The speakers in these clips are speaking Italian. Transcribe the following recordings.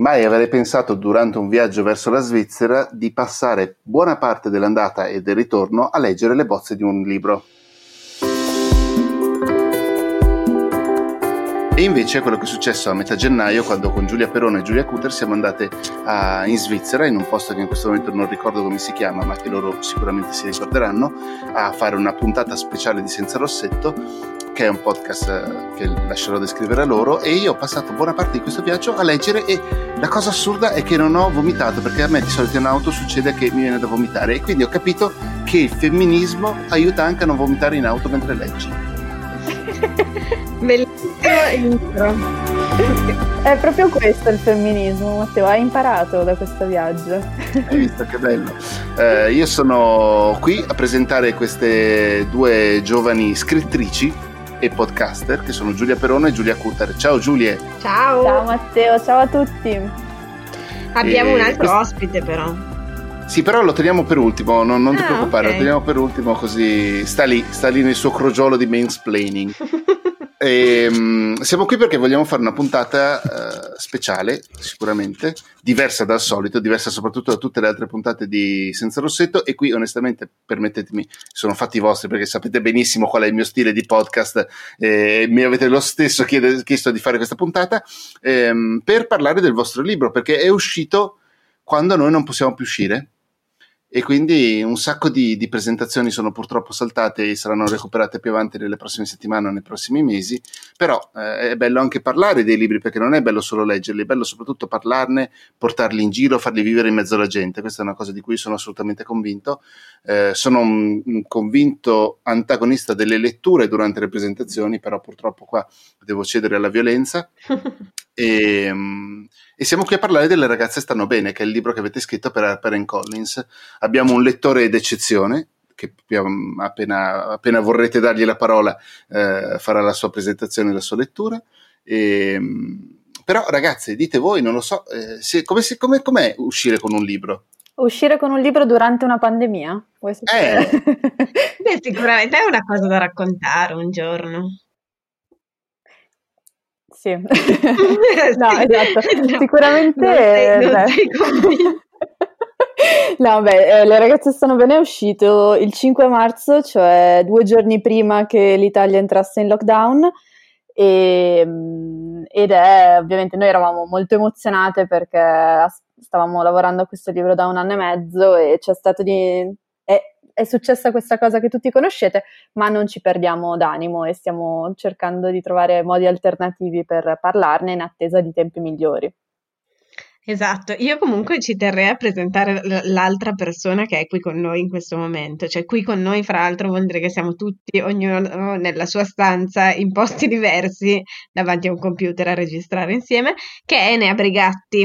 Mai avrei pensato durante un viaggio verso la Svizzera di passare buona parte dell'andata e del ritorno a leggere le bozze di un libro. E invece quello che è successo a metà gennaio, quando con Giulia Perone e Giulia Cutter siamo andate a, in Svizzera, in un posto che in questo momento non ricordo come si chiama, ma che loro sicuramente si ricorderanno, a fare una puntata speciale di Senza Rossetto, che è un podcast eh, che lascerò descrivere a loro. E io ho passato buona parte di questo viaggio a leggere e la cosa assurda è che non ho vomitato, perché a me di solito in auto succede che mi viene da vomitare. E quindi ho capito che il femminismo aiuta anche a non vomitare in auto mentre leggi. Bellissimo intro. È proprio questo il femminismo, Matteo. Hai imparato da questo viaggio. Hai visto che bello? Eh, io sono qui a presentare queste due giovani scrittrici e podcaster che sono Giulia Perone e Giulia Cutter. Ciao Giulie! Ciao! Ciao Matteo, ciao a tutti. Abbiamo E un altro ospite però. Sì, però lo teniamo per ultimo, non, non ti Ah, preoccupare, ok. lo teniamo per ultimo così sta lì, sta lì nel suo crogiolo di mansplaining. E, mm, siamo qui perché vogliamo fare una puntata eh, speciale, sicuramente, diversa dal solito, diversa soprattutto da tutte le altre puntate di Senza Rossetto e qui onestamente, permettetemi, sono fatti vostri perché sapete benissimo qual è il mio stile di podcast e mi avete lo stesso chiede- chiesto di fare questa puntata ehm, per parlare del vostro libro perché è uscito quando noi non possiamo più uscire e quindi un sacco di, di presentazioni sono purtroppo saltate e saranno recuperate più avanti nelle prossime settimane o nei prossimi mesi, però eh, è bello anche parlare dei libri perché non è bello solo leggerli, è bello soprattutto parlarne, portarli in giro, farli vivere in mezzo alla gente, questa è una cosa di cui sono assolutamente convinto, Eh, sono un, un convinto antagonista delle letture durante le presentazioni, però purtroppo qua devo cedere alla violenza. E, mm, e siamo qui a parlare delle ragazze stanno bene, che è il libro che avete scritto per Harper Collins. Abbiamo un lettore d'eccezione che abbiamo- appena, appena vorrete dargli la parola eh, farà la sua presentazione e la sua lettura. E, mm, però ragazze, dite voi, non lo so, eh, se- come, se- come- com'è uscire con un libro? Uscire con un libro durante una pandemia? Sapere? Beh, sicuramente è una cosa da raccontare un giorno. Sì. no, esatto. No, Sicuramente... non sei- non sei. No, beh, eh, Le ragazze stanno bene è uscito il 5 marzo, cioè due giorni prima che l'Italia entrasse in lockdown e, mm, ed è ovviamente noi eravamo molto emozionate perché stavamo lavorando a questo libro da un anno e mezzo e c'è stato di... È, successa questa cosa che tutti conoscete, ma non ci perdiamo d'animo e stiamo cercando di trovare modi alternativi per parlarne in attesa di tempi migliori. Esatto, io comunque ci terrei a presentare l'altra persona che è qui con noi in questo momento, cioè qui con noi fra l'altro vuol dire che siamo tutti, ognuno nella sua stanza, in posti diversi, davanti a un computer a registrare insieme, che è Enea Brigatti.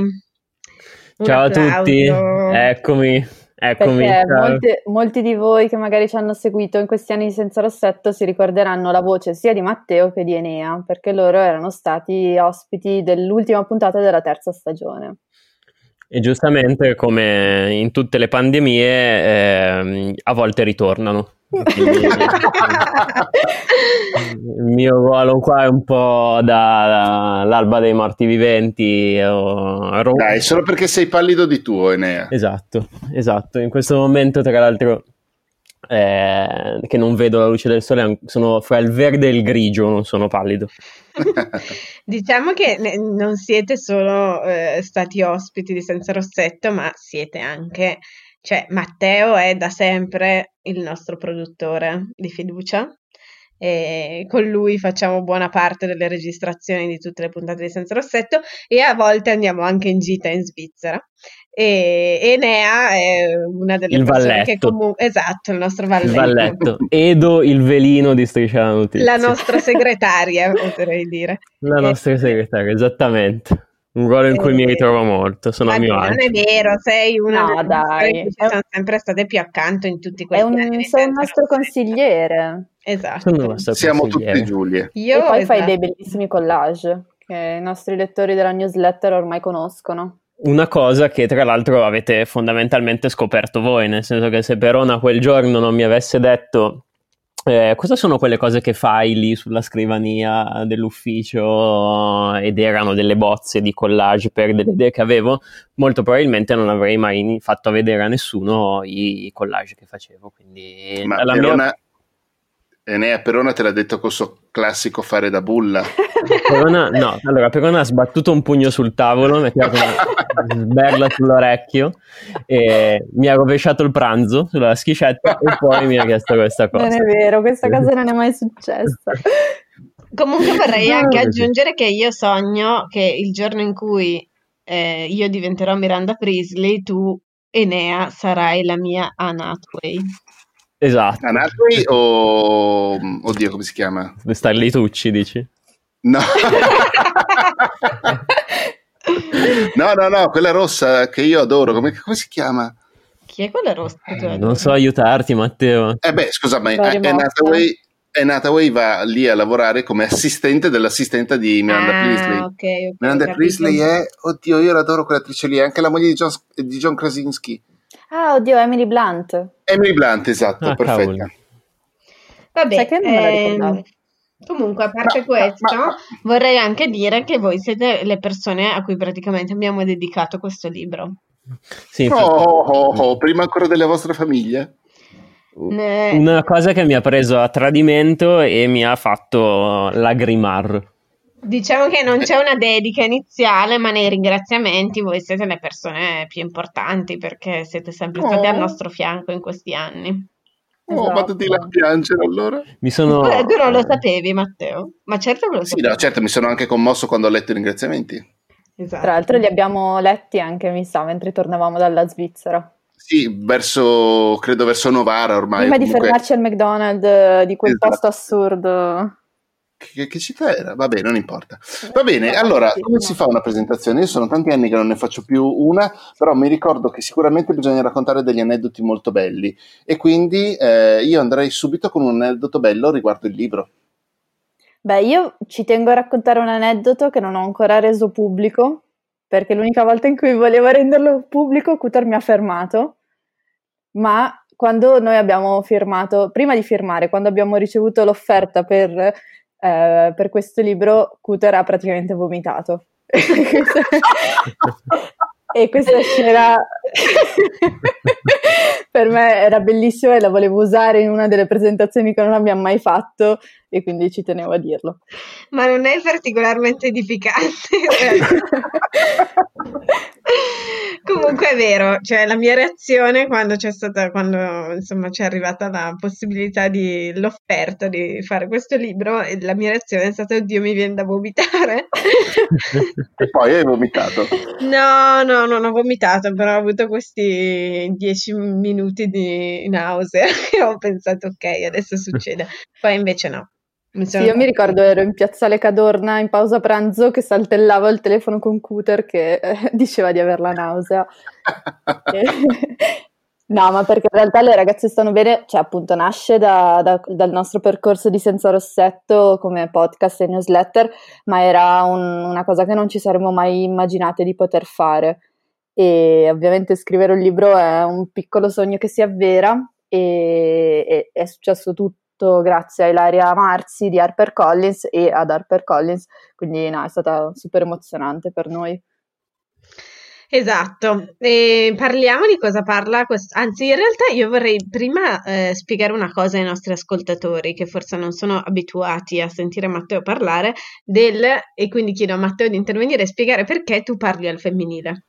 Un Ciao a tutti, applauso. eccomi, eccomi. Perché ciao. molti, molti di voi che magari ci hanno seguito in questi anni di Senza Rossetto si ricorderanno la voce sia di Matteo che di Enea, perché loro erano stati ospiti dell'ultima puntata della terza stagione. E giustamente, come in tutte le pandemie, ehm, a volte ritornano. Il mio ruolo qua è un po' da, dall'alba dei morti viventi. Dai, solo perché sei pallido di tuo, Enea. Esatto, esatto. In questo momento, tra l'altro, eh, che non vedo la luce del sole, sono fra il verde e il grigio, non sono pallido. Diciamo che ne- non siete solo eh, stati ospiti di Senza Rossetto, ma siete anche, cioè Matteo è da sempre il nostro produttore di fiducia e con lui facciamo buona parte delle registrazioni di tutte le puntate di Senza Rossetto e a volte andiamo anche in gita in Svizzera. E Enea è una delle Il persone che valletto. comunque, esatto, il nostro Il valletto. valletto. Edo il velino di Striscia la Notizia. La nostra segretaria, potrei dire. La Eh, nostra segretaria, esattamente. Un ruolo in cui mi Eh, ritrovo molto, sono a Ma mio non agio. è vero, sei una No, dai. ci sono sempre state più accanto in tutti È questi un, anni sei un Senza nostro consigliere Esatto. Il Siamo consigliere. tutti Giulie. Io, e poi fai esatto. dei bellissimi collage che i nostri lettori della newsletter ormai conoscono. Una cosa che tra l'altro avete fondamentalmente scoperto voi, nel senso che se Perona quel giorno non mi avesse detto eh, cosa sono quelle cose che fai lì sulla scrivania dell'ufficio ed erano delle bozze di collage per delle idee che avevo? Molto probabilmente non avrei mai fatto vedere a nessuno i collage che facevo. Quindi Ma la Perona, mia... Enea Perona te l'ha detto col suo classico fare da bulla. Perona, no, allora Perona ha sbattuto un pugno sul tavolo, mi ha tirato una sberla sull'orecchio e mi ha rovesciato il pranzo sulla schiscetta e poi mi ha chiesto questa cosa. Non è vero, questa cosa non è mai successa. Comunque vorrei anche aggiungere che io sogno che il giorno in cui eh, io diventerò Miranda Priestley, tu, Enea, sarai la mia Anne Hathaway. Esatto. Anatoli o... Oddio, come si chiama? Starli Tucci, dici? No. no, no, no, quella rossa che io adoro, come, come si chiama? Chi è quella rossa? Eh, non so aiutarti, Matteo. Eh beh, scusa, ma. Hathaway, Anne Hathaway va lì a lavorare come assistente dell'assistente di Miranda Ah, Priestley. ok, ok, Miranda capito. Priestley è... Oddio, io l'adoro quell'attrice lì, è anche la moglie di John, di John Krasinski. Ah, oddio, Emily Blunt. Emily Blunt, esatto, Ah, perfetta. cavolo. Vabbè, Sai che non me la ehm, comunque, a parte Ma- questo, ma- ma- vorrei anche dire che voi siete le persone a cui praticamente abbiamo dedicato questo libro. Sì, Oh, oh, oh, prima ancora delle vostre famiglie? Ne- una cosa che mi ha preso a tradimento e mi ha fatto lagrimar. Diciamo che non c'è una dedica iniziale, ma nei ringraziamenti voi siete le persone più importanti perché siete sempre stati Oh. al nostro fianco in questi anni. Oh, Esatto. vado di là a piangere allora. Mi sono... Tu, tu non lo sapevi, Matteo? Ma certo che lo Sì, sapevi. no, certo, mi sono anche commosso quando ho letto i ringraziamenti. Esatto. Tra l'altro li abbiamo letti anche, mi sa, mentre tornavamo dalla Svizzera. Sì, verso, credo verso Novara ormai. Prima di comunque- fermarci al McDonald's eh, di quel Esatto. posto assurdo. Che, che città era? Vabbè, non importa. Va bene, allora, come si fa una presentazione? Io sono tanti anni che non ne faccio più una, però mi ricordo che sicuramente bisogna raccontare degli aneddoti molto belli e quindi eh, io andrei subito con un aneddoto bello riguardo il libro. Beh, io ci tengo a raccontare un aneddoto che non ho ancora reso pubblico, perché l'unica volta in cui volevo renderlo pubblico, Cutor mi ha fermato, ma quando noi abbiamo firmato, prima di firmare, quando abbiamo ricevuto l'offerta per, eh, per questo libro, Cutor ha praticamente vomitato. E questa scena per me era bellissima e la volevo usare in una delle presentazioni che non abbiamo mai fatto e quindi ci tenevo a dirlo. Ma non è particolarmente edificante. Comunque è vero, cioè la mia reazione quando c'è stata, quando insomma c'è arrivata la possibilità di l'offerta di fare questo libro, la mia reazione è stata oddio mi viene da vomitare. E poi hai vomitato. No, no, non ho vomitato, però ho avuto questi dieci minuti di nausea e ho pensato ok, adesso succede. Poi invece no. Sì, io mi ricordo ero in piazzale Cadorna in pausa pranzo che saltellavo il telefono con Cooter che eh, diceva di aver la nausea. No, ma perché in realtà le ragazze stanno bene, cioè appunto nasce da- da- dal nostro percorso di Senza Rossetto come podcast e newsletter, ma era un- una cosa che non ci saremmo mai immaginate di poter fare. E ovviamente scrivere un libro è un piccolo sogno che si avvera e, e- è successo tutto grazie a Ilaria Marzi di HarperCollins e ad HarperCollins, quindi no, è stata super emozionante per noi. Esatto, e parliamo di cosa parla questo. Anzi, in realtà io vorrei prima eh, spiegare una cosa ai nostri ascoltatori che forse non sono abituati a sentire Matteo parlare del, e quindi chiedo a Matteo di intervenire e spiegare perché tu parli al femminile.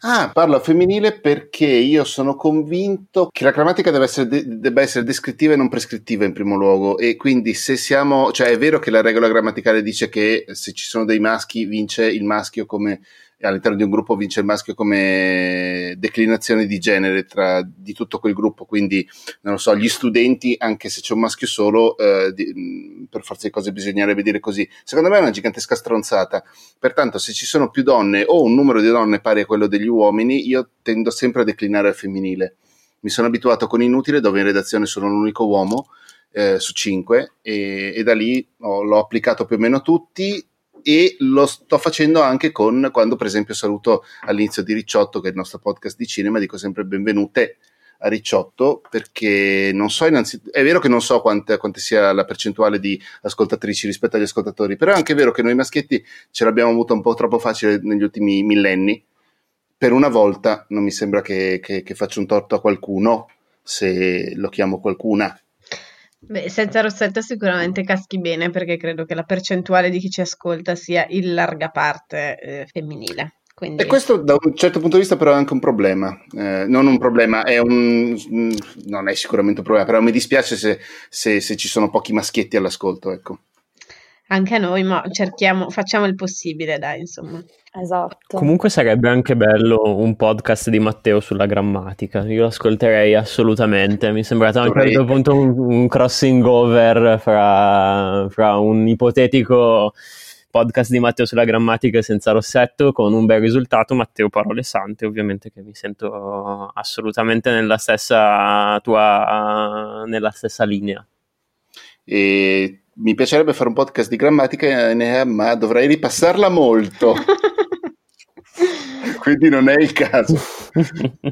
Ah, parlo femminile perché io sono convinto che la grammatica deve essere de- debba essere descrittiva e non prescrittiva in primo luogo. E quindi se siamo, cioè è vero che la regola grammaticale dice che se ci sono dei maschi vince il maschio come all'interno di un gruppo vince il maschio come declinazione di genere tra, di tutto quel gruppo, quindi non lo so, gli studenti, anche se c'è un maschio solo, eh, di- per forza di cose bisognerebbe dire così. Secondo me è una gigantesca stronzata. Pertanto, se ci sono più donne o un numero di donne pari a quello degli uomini, io tendo sempre a declinare al femminile. Mi sono abituato con Inutile, dove in redazione sono l'unico uomo eh, su cinque, e, e da lì ho- l'ho applicato più o meno a tutti. E lo sto facendo anche con quando, per esempio, saluto all'inizio di Ricciotto, che è il nostro podcast di cinema, dico sempre benvenute a Ricciotto perché non so innanzitutto, è vero che non so quante, quante, sia la percentuale di ascoltatrici rispetto agli ascoltatori, però è anche vero che noi maschietti ce l'abbiamo avuta un po' troppo facile negli ultimi millenni. Per una volta non mi sembra che, che, che faccia un torto a qualcuno se lo chiamo qualcuna. Beh, senza Rossetto sicuramente caschi bene perché credo che la percentuale di chi ci ascolta sia in larga parte eh, femminile. Quindi... E questo da un certo punto di vista però è anche un problema, eh, non un problema, è un, non è sicuramente un problema, però mi dispiace se, se, se ci sono pochi maschietti all'ascolto, ecco. Anche a noi, ma cerchiamo, facciamo il possibile, dai, insomma. Esatto. Comunque sarebbe anche bello un podcast di Matteo sulla grammatica. Io lo ascolterei assolutamente. Mi è sembrato anche a un certo punto un, un crossing over fra, fra un ipotetico podcast di Matteo sulla grammatica senza rossetto con un bel risultato, Matteo Parole Sante, ovviamente che mi sento assolutamente nella stessa tua nella stessa linea. E mi piacerebbe fare un podcast di grammatica, ma dovrei ripassarla molto. Quindi non è il caso.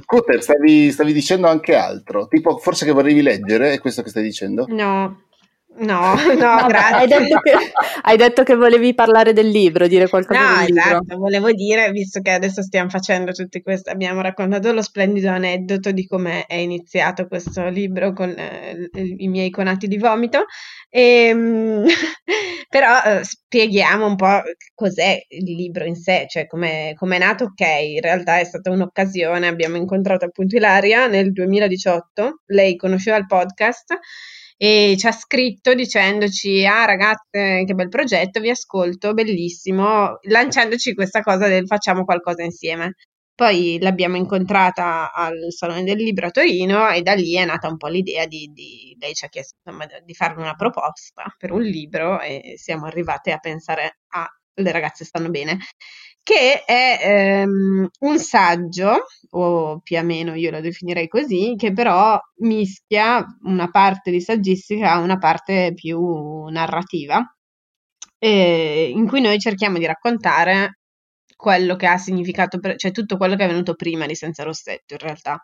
Cutter, stavi, stavi dicendo anche altro, tipo forse che volevi leggere, è questo che stai dicendo? No, No, no, no grazie. Hai detto, che, hai detto, che, volevi parlare del libro, dire qualcosa no, del esatto, libro. volevo dire, visto che adesso stiamo facendo tutti questi, abbiamo raccontato lo splendido aneddoto di come è iniziato questo libro con eh, i miei conati di vomito, e, ehm, però eh, spieghiamo un po' cos'è il libro in sé, cioè come è nato, ok, in realtà è stata un'occasione, abbiamo incontrato appunto Ilaria nel 2018, lei conosceva il podcast, e ci ha scritto dicendoci ah ragazze che bel progetto vi ascolto bellissimo lanciandoci questa cosa del facciamo qualcosa insieme poi l'abbiamo incontrata al Salone del Libro a Torino e da lì è nata un po' l'idea di, di lei ci ha chiesto insomma, di farle una proposta per un libro e siamo arrivate a pensare ah le ragazze stanno bene che è ehm, un saggio, o più o meno io lo definirei così, che però mischia una parte di saggistica a una parte più narrativa, eh, in cui noi cerchiamo di raccontare quello che ha significato, per, cioè tutto quello che è venuto prima di Senza Rossetto in realtà.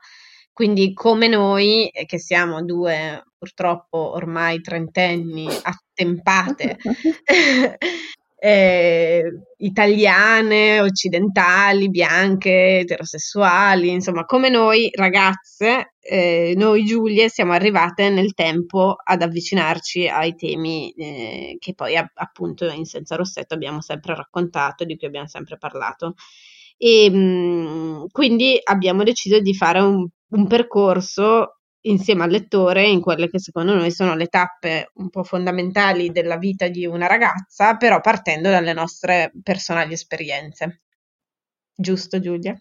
Quindi come noi, eh, che siamo due purtroppo ormai trentenni, attempate, eh, italiane, occidentali, bianche, eterosessuali, insomma, come noi ragazze, eh, noi Giulie siamo arrivate nel tempo ad avvicinarci ai temi eh, che poi a, appunto in Senza Rossetto abbiamo sempre raccontato, di cui abbiamo sempre parlato. E mh, mm, quindi abbiamo deciso di fare un, un percorso insieme al lettore in quelle che secondo noi sono le tappe un po' fondamentali della vita di una ragazza, però partendo dalle nostre personali esperienze. Giusto Giulia?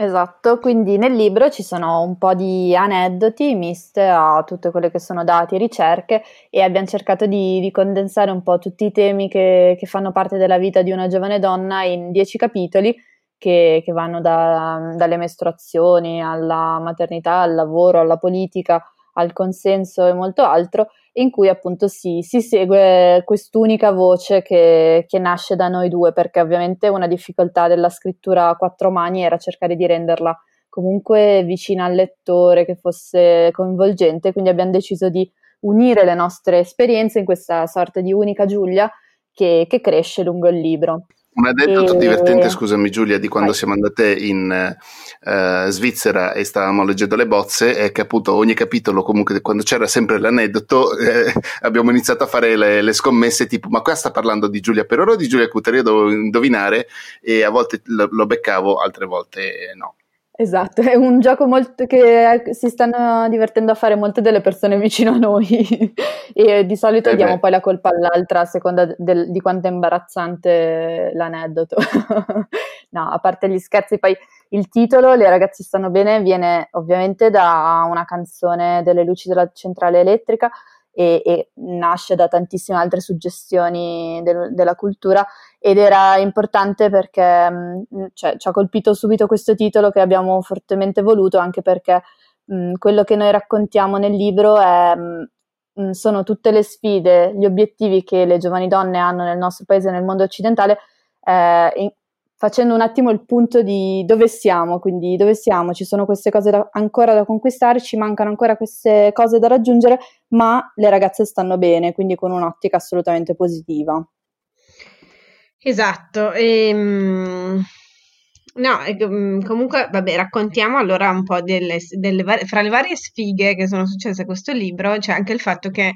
Esatto, quindi nel libro ci sono un po' di aneddoti miste a tutte quelle che sono dati e ricerche e abbiamo cercato di, di condensare un po' tutti i temi che, che fanno parte della vita di una giovane donna in dieci capitoli che, che vanno da, dalle mestruazioni alla maternità, al lavoro, alla politica, al consenso e molto altro, in cui appunto si, si segue quest'unica voce che, che, nasce da noi due, perché ovviamente una difficoltà della scrittura a quattro mani era cercare di renderla comunque vicina al lettore, che fosse coinvolgente, quindi abbiamo deciso di unire le nostre esperienze in questa sorta di unica Giulia che, che cresce lungo il libro. Un aneddoto e... divertente, scusami Giulia, di quando Vai. siamo andate in uh, Svizzera e stavamo leggendo le bozze, è che appunto ogni capitolo, comunque quando c'era sempre l'aneddoto, eh, abbiamo iniziato a fare le, le, scommesse tipo ma qua sta parlando di Giulia Peroro o di Giulia Cutter? Io dovevo indovinare e a volte lo, lo beccavo, altre volte no. Esatto, è un gioco molto che si stanno divertendo a fare molte delle persone vicino a noi e di solito eh diamo beh. poi la colpa all'altra a seconda del, di quanto è imbarazzante l'aneddoto. no, a parte gli scherzi, poi il titolo, Le ragazze stanno bene, viene ovviamente da una canzone delle luci della centrale elettrica e, e nasce da tantissime altre suggestioni del, della cultura ed era importante perché mh, mm, cioè, ci ha colpito subito questo titolo che abbiamo fortemente voluto anche perché mh, mm, quello che noi raccontiamo nel libro è, mh, mm, sono tutte le sfide, gli obiettivi che le giovani donne hanno nel nostro paese e nel mondo occidentale eh, in, facendo un attimo il punto di dove siamo, quindi dove siamo, ci sono queste cose da, ancora da conquistare, ci mancano ancora queste cose da raggiungere, ma le ragazze stanno bene, quindi con un'ottica assolutamente positiva. Esatto, e, ehm, no, mm, comunque, vabbè, raccontiamo allora un po' delle, delle, fra le varie sfighe che sono successe a questo libro, c'è anche il fatto che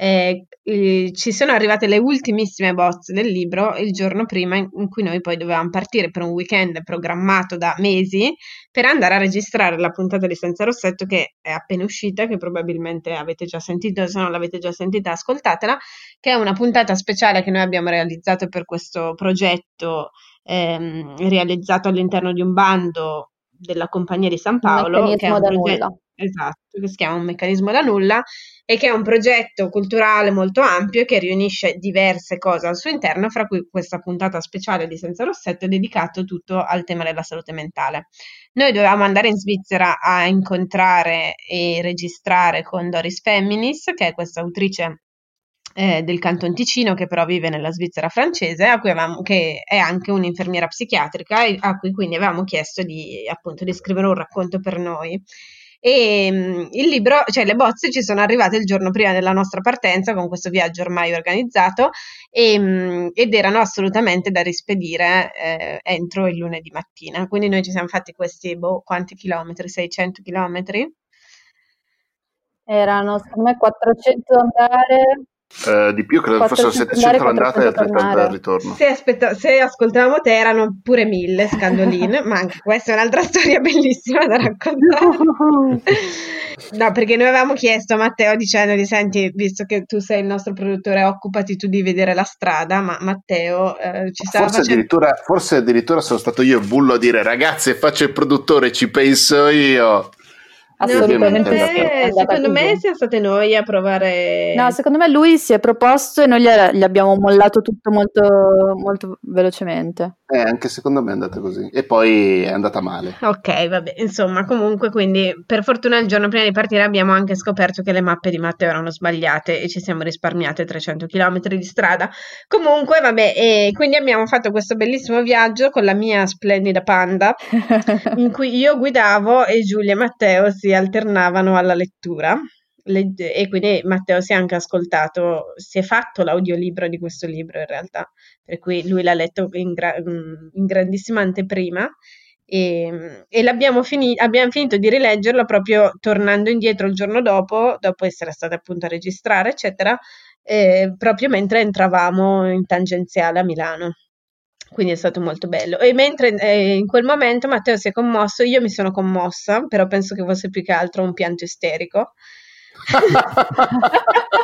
eh, eh, ci sono arrivate le ultimissime bozze del libro il giorno prima in, in, cui noi poi dovevamo partire per un weekend programmato da mesi per andare a registrare la puntata di Senza Rossetto che è appena uscita, che probabilmente avete già sentito, se non l'avete già sentita ascoltatela, che è una puntata speciale che noi abbiamo realizzato per questo progetto ehm, realizzato all'interno di un bando della Compagnia di San Paolo. che è un progetto, esatto, che si chiama Un meccanismo da nulla e che è un progetto culturale molto ampio che riunisce diverse cose al suo interno, fra cui questa puntata speciale di Senza Rossetto dedicato tutto al tema della salute mentale. Noi dovevamo andare in Svizzera a incontrare e registrare con Doris Feminis, che è questa autrice eh, del Canton Ticino, che però vive nella Svizzera francese, avevamo, che è anche un'infermiera psichiatrica, a cui quindi avevamo chiesto di, appunto, di scrivere un racconto per noi. E mm, il libro, cioè le bozze ci sono arrivate il giorno prima della nostra partenza con questo viaggio ormai organizzato e, mm, ed erano assolutamente da rispedire eh, entro il lunedì mattina. Quindi noi ci siamo fatti questi, boh, quanti chilometri? 600 chilometri? Erano secondo me 400 andare, Uh, di più, credo fossero 700 all'andata e 80 al ritorno. Se, aspetta, se, ascoltavamo te erano pure 1000 scandolin, ma anche questa è un'altra storia bellissima da raccontare. no, perché noi avevamo chiesto a Matteo dicendogli, senti, visto che tu sei il nostro produttore, occupati tu di vedere la strada, ma Matteo eh, ci stava forse facendo... Addirittura, forse addirittura sono stato io bullo a dire, ragazze, faccio il produttore, ci penso io. Assolutamente no, secondo me, secondo me siamo state noi a provare. No, secondo me lui si è proposto e noi gli, gli abbiamo mollato tutto molto, molto velocemente. Eh, anche secondo me è andata così. E poi è andata male. Ok, vabbè, insomma, comunque, quindi per fortuna il giorno prima di partire abbiamo anche scoperto che le mappe di Matteo erano sbagliate e ci siamo risparmiate 300 km di strada. Comunque, vabbè, e quindi abbiamo fatto questo bellissimo viaggio con la mia splendida Panda, in cui io guidavo e Giulia e Matteo si alternavano alla lettura e quindi Matteo si è anche ascoltato, si è fatto l'audiolibro di questo libro in realtà, per cui lui l'ha letto in, gra- in grandissima anteprima e, e l'abbiamo fini- abbiamo finito di rileggerlo proprio tornando indietro il giorno dopo, dopo essere state appunto a registrare, eccetera, eh, proprio mentre entravamo in tangenziale a Milano. Quindi è stato molto bello. E mentre eh, in quel momento Matteo si è commosso, io mi sono commossa, però penso che fosse più che altro un pianto isterico.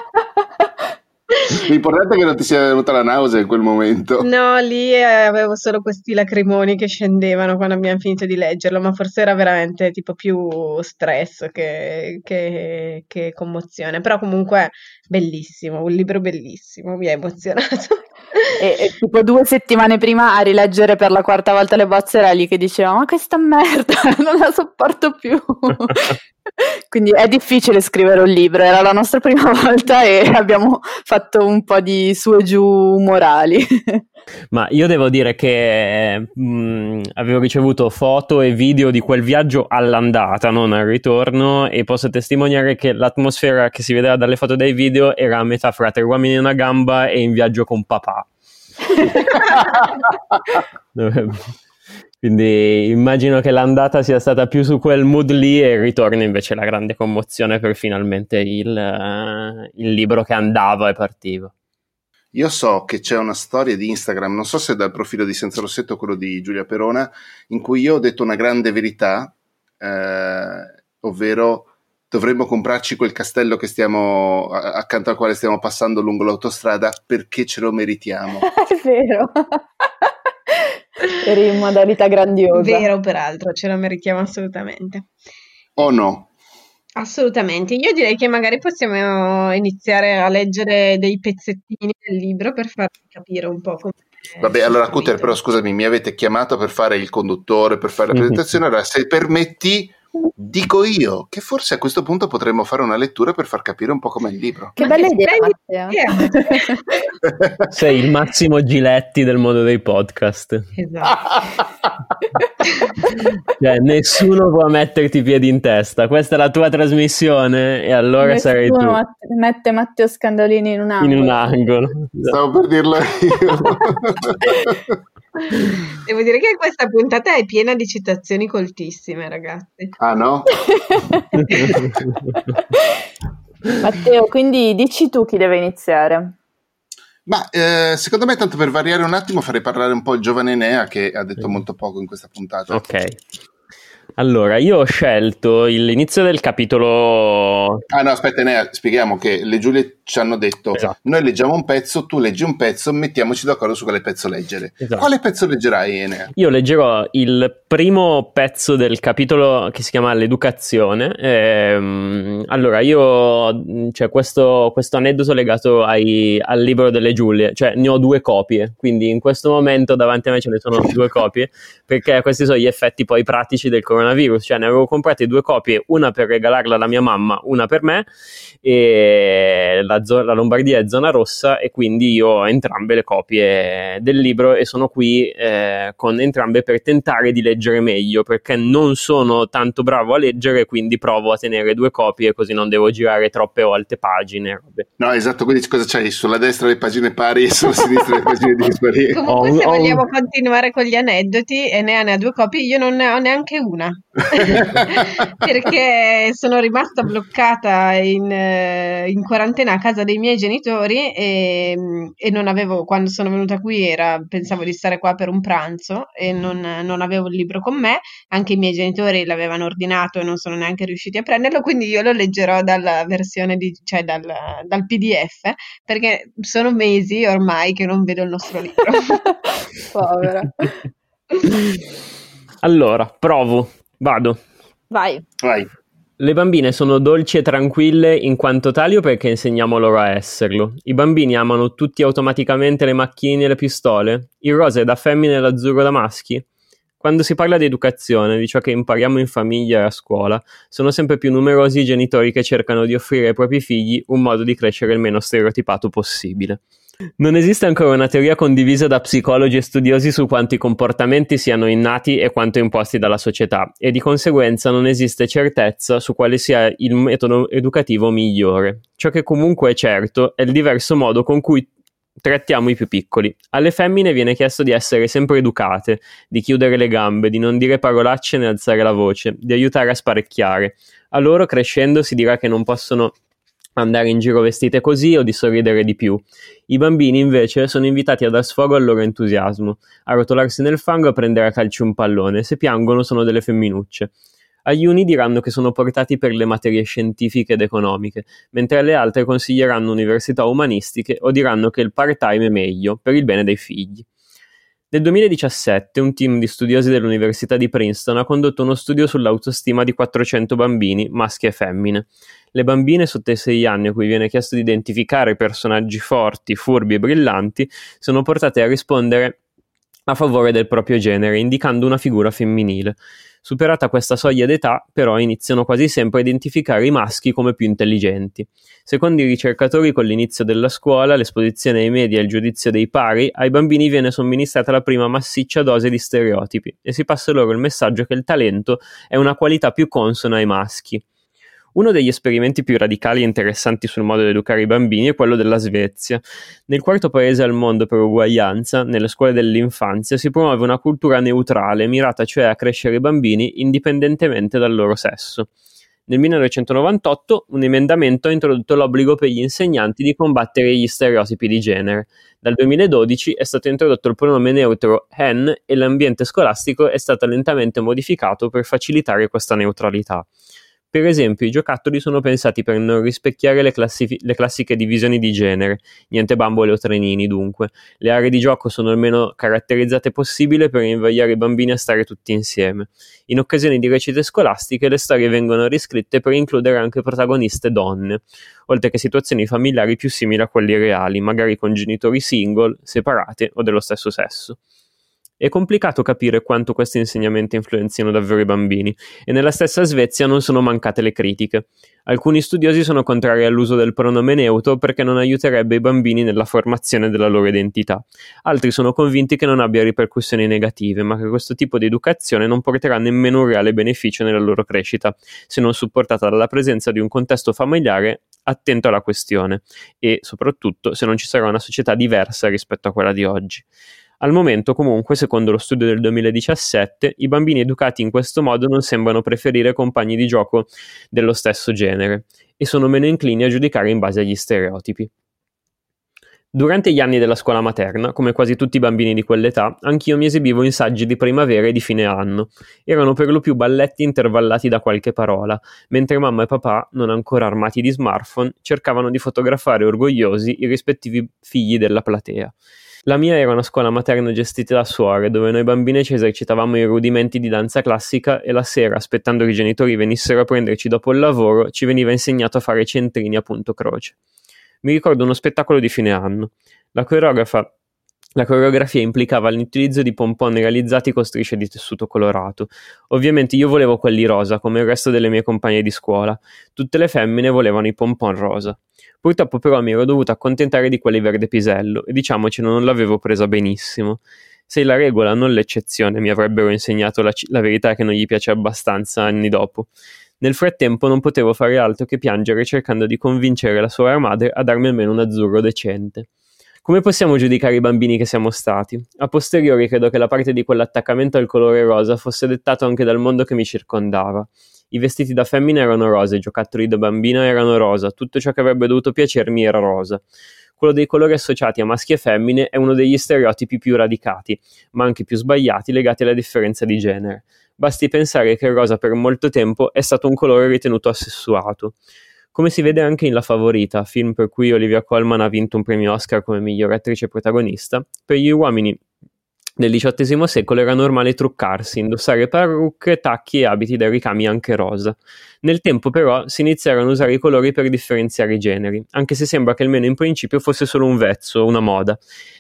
L'importante è che non ti sia venuta la nausea in quel momento. No, lì eh, avevo solo questi lacrimoni che scendevano quando abbiamo finito di leggerlo, ma forse era veramente tipo più stress che, che, che commozione. Però comunque bellissimo, un libro bellissimo, mi ha emozionato. E, e, tipo due settimane prima a rileggere per la quarta volta le bozze era lì che diceva ma questa merda non la sopporto più. Quindi è difficile scrivere un libro era la nostra prima volta e abbiamo fatto un po' di su e giù morali ma io devo dire che mh, mm, avevo ricevuto foto e video di quel viaggio all'andata non al ritorno e posso testimoniare che l'atmosfera che si vedeva dalle foto e dai video era a metà fra tre uomini in una gamba e in viaggio con papà Quindi immagino che l'andata sia stata più su quel mood lì e il ritorno invece la grande commozione per finalmente il, uh, il libro che andava e partiva. Io so che c'è una storia di Instagram, non so se dal profilo di Senza Rossetto o quello di Giulia Perona, in cui io ho detto una grande verità, eh, ovvero dovremmo comprarci quel castello che stiamo accanto al quale stiamo passando lungo l'autostrada perché ce lo meritiamo. È vero. Eri in modalità grandiosa. Vero, peraltro, ce lo meritiamo assolutamente. O no? Assolutamente. Io direi che magari possiamo iniziare a leggere dei pezzettini del libro per farvi capire un po' come. Vabbè, allora Cutter, però scusami, mi avete chiamato per fare il conduttore, per fare la presentazione. Allora, se permetti, Dico io che forse a questo punto potremmo fare una lettura per far capire un po' com'è il libro. Che bella idea, Sei il Massimo Giletti del mondo dei podcast. Esatto. cioè, nessuno può metterti i piedi in testa. Questa è la tua trasmissione e allora Nessuno sarai tu. mette Matteo Scandolini in un angolo. In un angolo. Stavo per dirlo io. Devo dire che questa puntata è piena di citazioni coltissime, ragazzi. Ah no? Matteo, quindi dici tu chi deve iniziare. Ma eh, secondo me, tanto per variare un attimo, farei parlare un po' il giovane Enea che ha detto molto poco in questa puntata. Ok. Allora, io ho scelto l'inizio del capitolo. Ah, no, aspetta, Enea, spieghiamo che le Giulie ci hanno detto: Esatto. Noi leggiamo un pezzo, tu leggi un pezzo, mettiamoci d'accordo su quale pezzo leggere. Esatto. Quale pezzo leggerai, Enea? Io leggerò il primo pezzo del capitolo che si chiama L'educazione. Ehm, allora, io c'è questo, questo aneddoto legato ai- al libro delle Giulie, cioè ne ho due copie, quindi in questo momento davanti a me ce ne sono due copie, perché questi sono gli effetti poi pratici del coronavirus, cioè ne avevo comprate due copie, una per regalarla alla mia mamma, una per me, e la, zo- la Lombardia è zona rossa e quindi io ho entrambe le copie del libro e sono qui eh, con entrambe per tentare di leggere meglio perché non sono tanto bravo a leggere quindi provo a tenere due copie così non devo girare troppe volte pagine robe. No, esatto, quindi cosa c'hai? Sulla destra le pagine pari e sulla sinistra le pagine dispari. Comunque, un- se un- vogliamo continuare con gli aneddoti, e ne ha ne ha due copie, io non ne ho neanche una. Perché sono rimasta bloccata in, eh, in quarantena a casa dei miei genitori e, e non avevo, quando sono venuta qui, era, pensavo di stare qua per un pranzo e non, non avevo il libro con me. Anche i miei genitori l'avevano ordinato e non sono neanche riusciti a prenderlo, quindi io lo leggerò dalla versione di, cioè dal, dal PDF, perché sono mesi ormai che non vedo il nostro libro. Povera. Allora, provo, vado. Vai. Vai. Le bambine sono dolci e tranquille in quanto tali o perché insegniamo loro a esserlo? I bambini amano tutti automaticamente le macchine e le pistole? Il rosa è da femmine e l'azzurro da maschi? Quando si parla di educazione, di ciò che impariamo in famiglia e a scuola, sono sempre più numerosi i genitori che cercano di offrire ai propri figli un modo di crescere il meno stereotipato possibile. Non esiste ancora una teoria condivisa da psicologi e studiosi su quanto i comportamenti siano innati e quanto imposti dalla società e di conseguenza non esiste certezza su quale sia il metodo educativo migliore. Ciò che comunque è certo è il diverso modo con cui trattiamo i più piccoli. Alle femmine viene chiesto di essere sempre educate, di chiudere le gambe, di non dire parolacce né alzare la voce, di aiutare a sparecchiare. A loro crescendo si dirà che non possono andare in giro vestite così o di sorridere di più. I bambini invece sono invitati a dar sfogo al loro entusiasmo, a rotolarsi nel fango e a prendere a calci un pallone. Se piangono sono delle femminucce. Agli uni diranno che sono portati per le materie scientifiche ed economiche, mentre alle altre consiglieranno università umanistiche o diranno che il part-time è meglio, per il bene dei figli. Nel 2017 un team di studiosi dell'Università di Princeton ha condotto uno studio sull'autostima di 400 bambini, maschi e femmine. Le bambine sotto i 6 anni a cui viene chiesto di identificare personaggi forti, furbi e brillanti sono portate a rispondere a favore del proprio genere, indicando una figura femminile. Superata questa soglia d'età, però, iniziano quasi sempre a identificare i maschi come più intelligenti. Secondo i ricercatori, con l'inizio della scuola, l'esposizione ai media e il giudizio dei pari, ai bambini viene somministrata la prima massiccia dose di stereotipi e si passa loro il messaggio che il talento è una qualità più consona ai maschi. Uno degli esperimenti più radicali e interessanti sul modo di educare i bambini è quello della Svezia. Nel quarto paese al mondo per uguaglianza, nelle scuole dell'infanzia, si promuove una cultura neutrale, mirata cioè a crescere i bambini indipendentemente dal loro sesso. Nel 1998 un emendamento ha introdotto l'obbligo per gli insegnanti di combattere gli stereotipi di genere. Dal 2012 è stato introdotto il pronome neutro hen e l'ambiente scolastico è stato lentamente modificato per facilitare questa neutralità. Per esempio, i giocattoli sono pensati per non rispecchiare le, classifi- le, classiche divisioni di genere, niente bambole o trenini dunque. Le aree di gioco sono il meno caratterizzate possibile per invogliare i bambini a stare tutti insieme. In occasioni di recite scolastiche le storie vengono riscritte per includere anche protagoniste donne, oltre che situazioni familiari più simili a quelli reali, magari con genitori single, separate o dello stesso sesso. È complicato capire quanto questi insegnamenti influenzino davvero i bambini, e nella stessa Svezia non sono mancate le critiche. Alcuni studiosi sono contrari all'uso del pronome neutro perché non aiuterebbe i bambini nella formazione della loro identità. Altri sono convinti che non abbia ripercussioni negative, ma che questo tipo di educazione non porterà nemmeno un reale beneficio nella loro crescita, se non supportata dalla presenza di un contesto familiare attento alla questione e soprattutto se non ci sarà una società diversa rispetto a quella di oggi. Al momento, comunque, secondo lo studio del 2017, i bambini educati in questo modo non sembrano preferire compagni di gioco dello stesso genere e sono meno inclini a giudicare in base agli stereotipi. Durante gli anni della scuola materna, come quasi tutti i bambini di quell'età, anch'io mi esibivo in saggi di primavera e di fine anno. Erano per lo più balletti intervallati da qualche parola, mentre mamma e papà, non ancora armati di smartphone, cercavano di fotografare orgogliosi i rispettivi figli della platea. La mia era una scuola materna gestita da suore, dove noi bambine ci esercitavamo i rudimenti di danza classica e la sera, aspettando che i genitori venissero a prenderci dopo il lavoro, ci veniva insegnato a fare centrini a punto croce. Mi ricordo uno spettacolo di fine anno. La coreografa la coreografia implicava l'utilizzo di pompon realizzati con strisce di tessuto colorato. Ovviamente io volevo quelli rosa, come il resto delle mie compagne di scuola. Tutte le femmine volevano i pompon rosa. Purtroppo però mi ero dovuta accontentare di quelli verde pisello e diciamoci non l'avevo presa benissimo. Sei la regola, non l'eccezione, mi avrebbero insegnato la, la verità che non gli piace abbastanza anni dopo. Nel frattempo non potevo fare altro che piangere cercando di convincere la sua madre a darmi almeno un azzurro decente. Come possiamo giudicare i bambini che siamo stati? A posteriori credo che la parte di quell'attaccamento al colore rosa fosse dettato anche dal mondo che mi circondava. I vestiti da femmina erano rosa, i giocattoli da bambina erano rosa, tutto ciò che avrebbe dovuto piacermi era rosa. Quello dei colori associati a maschi e femmine è uno degli stereotipi più radicati, ma anche più sbagliati legati alla differenza di genere. Basti pensare che il rosa per molto tempo è stato un colore ritenuto assessuato. Come si vede anche in La Favorita, film per cui Olivia Colman ha vinto un premio Oscar come miglior attrice protagonista, per gli uomini del XVIII secolo era normale truccarsi, indossare parrucche, tacchi e abiti da ricami anche rosa. Nel tempo però si iniziarono a usare i colori per differenziare i generi, anche se sembra che almeno in principio fosse solo un vezzo, una moda.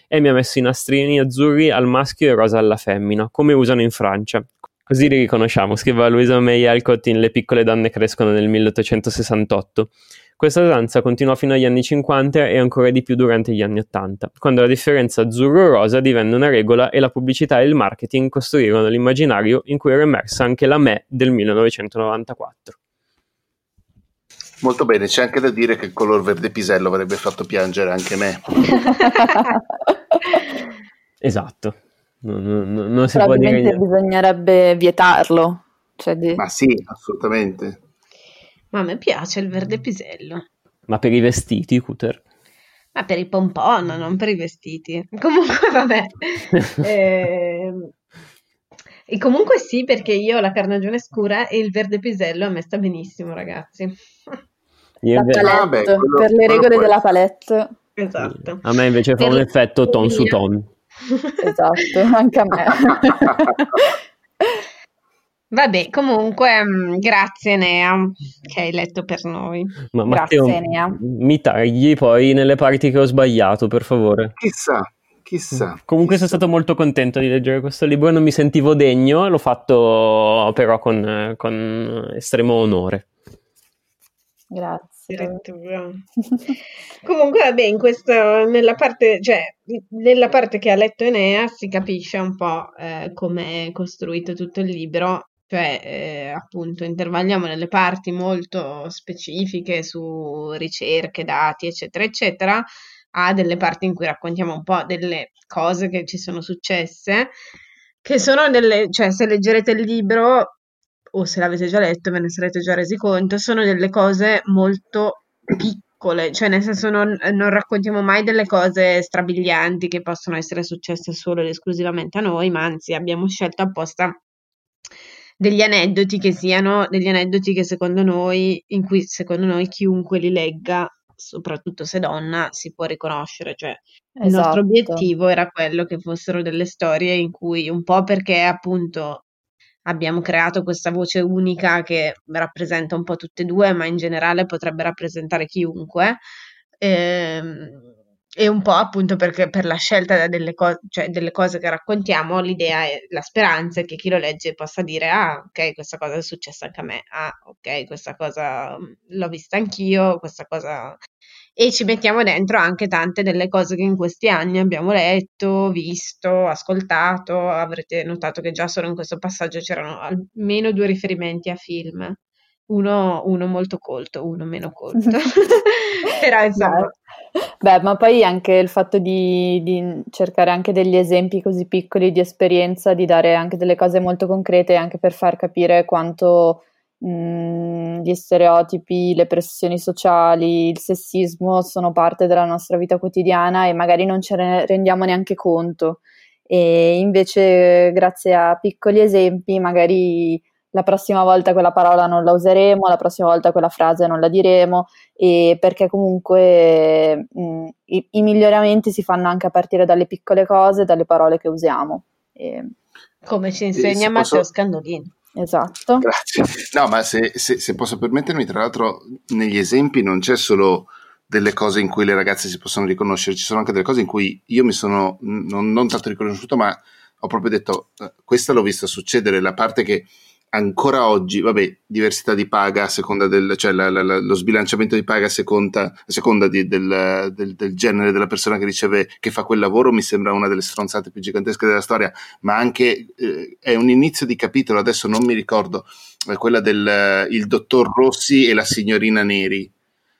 E mi ha messo i nastrini azzurri al maschio e rosa alla femmina, come usano in Francia, Così li riconosciamo, scriveva Louisa May Alcott in Le piccole donne crescono nel 1868. Questa danza continuò fino agli anni 50 e ancora di più durante gli anni 80, quando la differenza azzurro-rosa divenne una regola e la pubblicità e il marketing costruirono l'immaginario in cui era emersa anche la me del 1994. Molto bene, c'è anche da dire che il color verde pisello avrebbe fatto piangere anche me. esatto. Non, non, non si può dire niente. bisognerebbe vietarlo. Cioè di... Ma sì, assolutamente. Ma a me piace il verde pisello. Ma per i vestiti, Cuter? Ma per i pompon, non per i vestiti. Comunque, vabbè. eh, e comunque sì, perché io ho la carnagione scura e il verde pisello a me sta benissimo, ragazzi. La palette, ah, beh, quello, per le regole della palette. Esatto. A me invece fa per un effetto ton su ton. Esatto, anche a me. Vabbè, comunque, mm, grazie Nea che hai letto per noi. Ma Matteo, grazie Nea. Mi tagli poi nelle parti che ho sbagliato, per favore. Chissà, chissà. Comunque chissà. sono stato molto contento di leggere questo libro e non mi sentivo degno, l'ho fatto però con, con estremo onore. Grazie. Comunque, vabbè, in questo, nella parte, cioè, nella parte che ha letto Enea si capisce un po' eh, come è costruito tutto il libro, cioè, eh, appunto, intervalliamo nelle parti molto specifiche su ricerche, dati, eccetera, eccetera, a delle parti in cui raccontiamo un po' delle cose che ci sono successe, che sono delle, cioè, se leggerete il libro o se l'avete già letto ve ne sarete già resi conto, sono delle cose molto piccole, cioè nel senso non, non raccontiamo mai delle cose strabilianti che possono essere successe solo ed esclusivamente a noi, ma anzi abbiamo scelto apposta degli aneddoti che siano degli aneddoti che secondo noi, in cui secondo noi chiunque li legga, soprattutto se donna, si può riconoscere. Cioè, esatto. il nostro esatto. obiettivo era quello che fossero delle storie in cui un po' perché appunto abbiamo creato questa voce unica che rappresenta un po' tutte e due, ma in generale potrebbe rappresentare chiunque. Ehm, e un po' appunto perché per la scelta delle, co- cioè delle cose che raccontiamo, l'idea è la speranza è che chi lo legge possa dire: Ah, ok, questa cosa è successa anche a me. Ah, ok, questa cosa mm, l'ho vista anch'io, questa cosa. E ci mettiamo dentro anche tante delle cose che in questi anni abbiamo letto, visto, ascoltato. Avrete notato che già solo in questo passaggio c'erano almeno due riferimenti a film. Uno, uno molto colto, uno meno colto. Però insomma. Beh, ma poi anche il fatto di, di, cercare anche degli esempi così piccoli di esperienza, di dare anche delle cose molto concrete, anche per far capire quanto mh, gli stereotipi, le pressioni sociali, il sessismo sono parte della nostra vita quotidiana e magari non ce ne rendiamo neanche conto. E invece, grazie a piccoli esempi, magari la prossima volta quella parola non la useremo, la prossima volta quella frase non la diremo, e perché comunque mh, i, i, miglioramenti si fanno anche a partire dalle piccole cose, dalle parole che usiamo. E... Come ci insegna Matteo posso... Scandolini. Esatto. Grazie. No, ma se, se, se posso permettermi, tra l'altro, negli esempi non c'è solo delle cose in cui le ragazze si possono riconoscere, ci sono anche delle cose in cui io mi sono non, non tanto riconosciuto, ma ho proprio detto, eh, questa l'ho vista succedere, la parte che ancora oggi, vabbè, diversità di paga a seconda del, cioè la, la, la, lo sbilanciamento di paga a seconda, a seconda di, del, del, del, genere della persona che riceve, che fa quel lavoro, mi sembra una delle stronzate più gigantesche della storia, ma anche eh, è un inizio di capitolo, adesso non mi ricordo, è quella del eh, il dottor Rossi e la signorina Neri,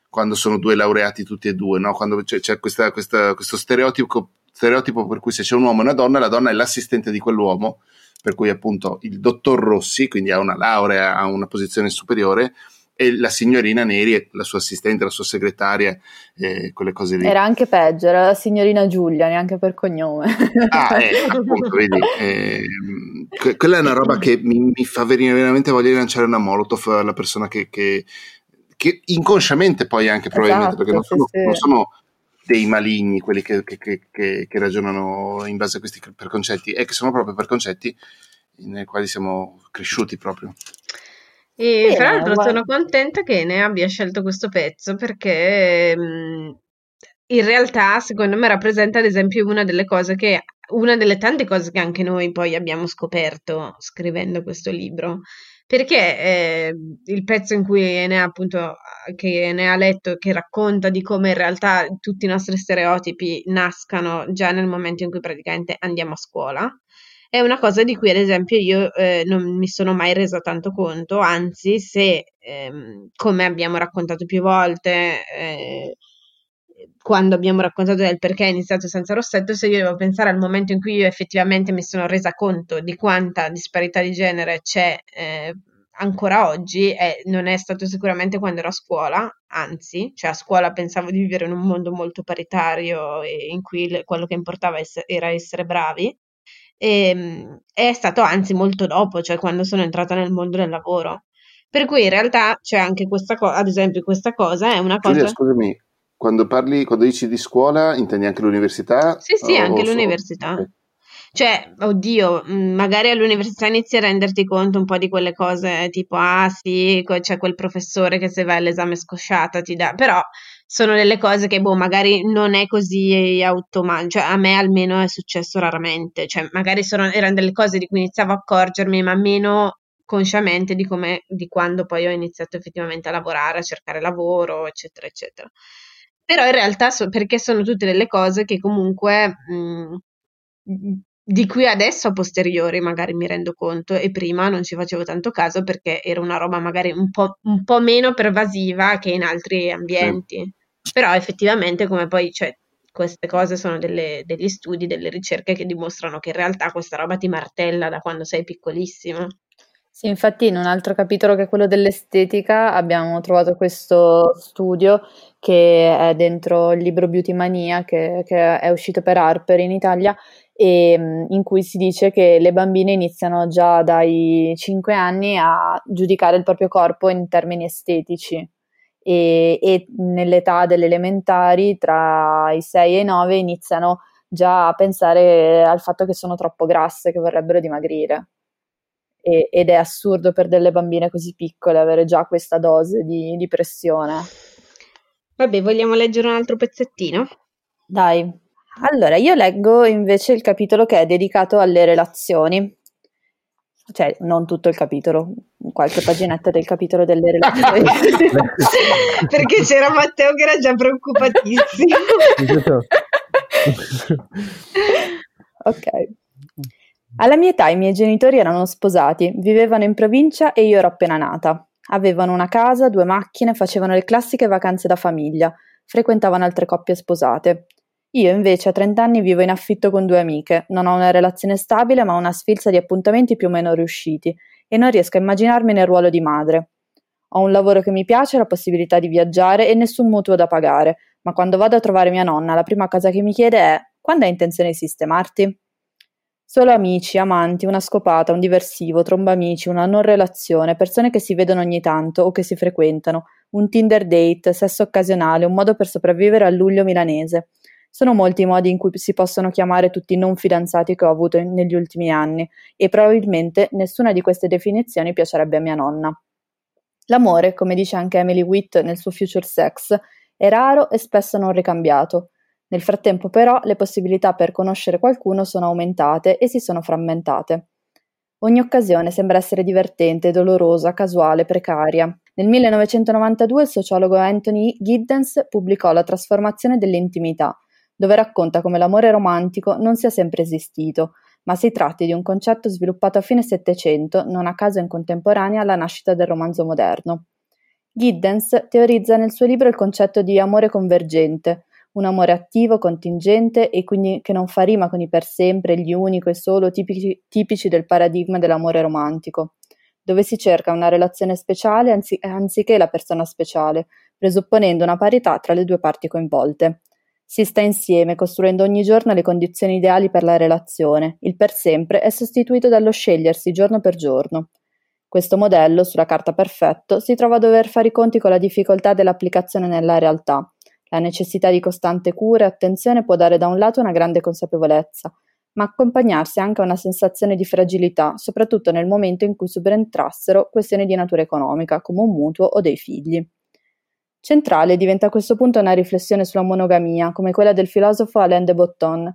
quando sono due laureati tutti e due, no? quando c'è, c'è questa, questa, questo stereotipo, stereotipo per cui se c'è un uomo e una donna, la donna è l'assistente di quell'uomo per cui appunto il dottor Rossi, quindi ha una laurea, ha una posizione superiore, e la signorina Neri, la sua assistente, la sua segretaria, eh, quelle cose lì. Era anche peggio, era la signorina Giulia, neanche per cognome. Ah, eh, appunto, vedi, eh, quella è una roba che mi, mi, fa venire veramente voglia di lanciare una molotov alla persona che, che, che inconsciamente poi anche probabilmente, esatto, perché non sono, sì, sì. non sono dei maligni, quelli che, che, che, che, ragionano in base a questi preconcetti, e che sono proprio preconcetti nei quali siamo cresciuti proprio. E Bene, tra l'altro guarda. sono contenta che ne abbia scelto questo pezzo perché mh, in realtà secondo me rappresenta ad esempio una delle cose che, una delle tante cose che anche noi poi abbiamo scoperto scrivendo questo libro perché eh, il pezzo in cui Enea appunto che ne ha letto che racconta di come in realtà tutti i nostri stereotipi nascano già nel momento in cui praticamente andiamo a scuola è una cosa di cui ad esempio io eh, non mi sono mai resa tanto conto, anzi se ehm, come abbiamo raccontato più volte eh, quando abbiamo raccontato del perché è iniziato senza rossetto, se io devo pensare al momento in cui io effettivamente mi sono resa conto di quanta disparità di genere c'è eh, ancora oggi, eh, non è stato sicuramente quando ero a scuola, anzi, cioè a scuola pensavo di vivere in un mondo molto paritario e in cui le, quello che importava ess- era essere bravi. E, ehm, è stato anzi molto dopo, cioè quando sono entrata nel mondo del lavoro. Per cui in realtà c'è anche questa cosa, ad esempio, questa cosa è una cosa. Giulia, scusami, quando parli, quando dici di scuola, intendi anche l'università? Sì, sì, anche l'università. Okay. Cioè, oddio, mm, magari all'università inizi a renderti conto un po' di quelle cose tipo, ah sì, c'è quel professore che se vai all'esame scosciata ti dà, però sono delle cose che, boh, magari non è così automatico, cioè a me almeno è successo raramente, cioè magari sono, erano delle cose di cui iniziavo a accorgermi, ma meno consciamente di come, di quando poi ho iniziato effettivamente a lavorare, a cercare lavoro, eccetera, eccetera. Però in realtà so, perché sono tutte delle cose che comunque mh, di cui adesso a posteriori magari mi rendo conto e prima non ci facevo tanto caso perché era una roba magari un po', un po meno pervasiva che in altri ambienti. Sì. Però effettivamente come poi cioè, queste cose sono delle, degli studi, delle ricerche che dimostrano che in realtà questa roba ti martella da quando sei piccolissimo. Sì, infatti in un altro capitolo che è quello dell'estetica abbiamo trovato questo studio che è dentro il libro Beauty Mania che, che è uscito per Harper in Italia e mm, in cui si dice che le bambine iniziano già dai 5 anni a giudicare il proprio corpo in termini estetici. E, e nell'età delle elementari tra i 6 e i 9 iniziano già a pensare al fatto che sono troppo grasse, che vorrebbero dimagrire e, ed è assurdo per delle bambine così piccole avere già questa dose di, di pressione. Vabbè, vogliamo leggere un altro pezzettino? Dai, allora io leggo invece il capitolo che è dedicato alle relazioni. Cioè, non tutto il capitolo, qualche paginetta del capitolo delle relazioni. Perché c'era Matteo che era già preoccupatissimo. ok. Alla mia età i miei genitori erano sposati, vivevano in provincia e io ero appena nata. Avevano una casa, due macchine, facevano le classiche vacanze da famiglia, frequentavano altre coppie sposate. Io invece a 30 anni vivo in affitto con due amiche, non ho una relazione stabile ma una sfilza di appuntamenti più o meno riusciti e non riesco a immaginarmi nel ruolo di madre. Ho un lavoro che mi piace, la possibilità di viaggiare e nessun mutuo da pagare, ma quando vado a trovare mia nonna la prima cosa che mi chiede è quando hai intenzione di sistemarti? Solo amici, amanti, una scopata, un diversivo, tromba amici, una non relazione, persone che si vedono ogni tanto o che si frequentano, un Tinder date, sesso occasionale, un modo per sopravvivere al luglio milanese. Sono molti i modi in cui si possono chiamare tutti i non fidanzati che ho avuto negli ultimi anni e probabilmente nessuna di queste definizioni piacerebbe a mia nonna. L'amore, come dice anche Emily Witt nel suo Future Sex, è raro e spesso non ricambiato. Nel frattempo però le possibilità per conoscere qualcuno sono aumentate e si sono frammentate. Ogni occasione sembra essere divertente, dolorosa, casuale, precaria. Nel 1992 il sociologo Anthony Giddens pubblicò La trasformazione dell'intimità, dove racconta come l'amore romantico non sia sempre esistito, ma si tratti di un concetto sviluppato a fine Settecento, non a caso in contemporanea alla nascita del romanzo moderno. Giddens teorizza nel suo libro il concetto di amore convergente, un amore attivo, contingente e quindi che non fa rima con i per sempre, gli unico e solo tipici, tipici del paradigma dell'amore romantico, dove si cerca una relazione speciale anzi, anziché la persona speciale, presupponendo una parità tra le due parti coinvolte. Si sta insieme, costruendo ogni giorno le condizioni ideali per la relazione. Il per sempre è sostituito dallo scegliersi giorno per giorno. Questo modello, sulla carta perfetto, si trova a dover fare i conti con la difficoltà dell'applicazione nella realtà, la necessità di costante cura e attenzione può dare da un lato una grande consapevolezza, ma accompagnarsi anche a una sensazione di fragilità, soprattutto nel momento in cui subentrassero questioni di natura economica, come un mutuo o dei figli. Centrale diventa a questo punto una riflessione sulla monogamia, come quella del filosofo Alain de Botton,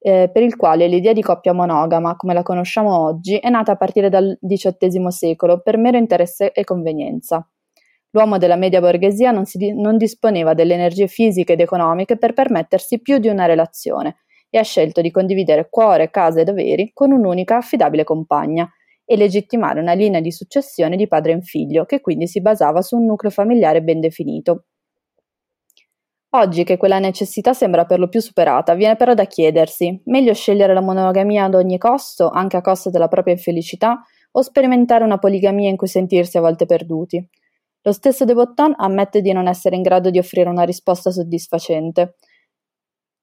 eh, per il quale l'idea di coppia monogama, come la conosciamo oggi, è nata a partire dal XVIII secolo per mero interesse e convenienza. L'uomo della media borghesia non, si, non disponeva delle energie fisiche ed economiche per permettersi più di una relazione e ha scelto di condividere cuore, casa e doveri con un'unica affidabile compagna e legittimare una linea di successione di padre in figlio, che quindi si basava su un nucleo familiare ben definito. Oggi che quella necessità sembra per lo più superata, viene però da chiedersi: meglio scegliere la monogamia ad ogni costo, anche a costo della propria infelicità, o sperimentare una poligamia in cui sentirsi a volte perduti? Lo stesso De Botton ammette di non essere in grado di offrire una risposta soddisfacente.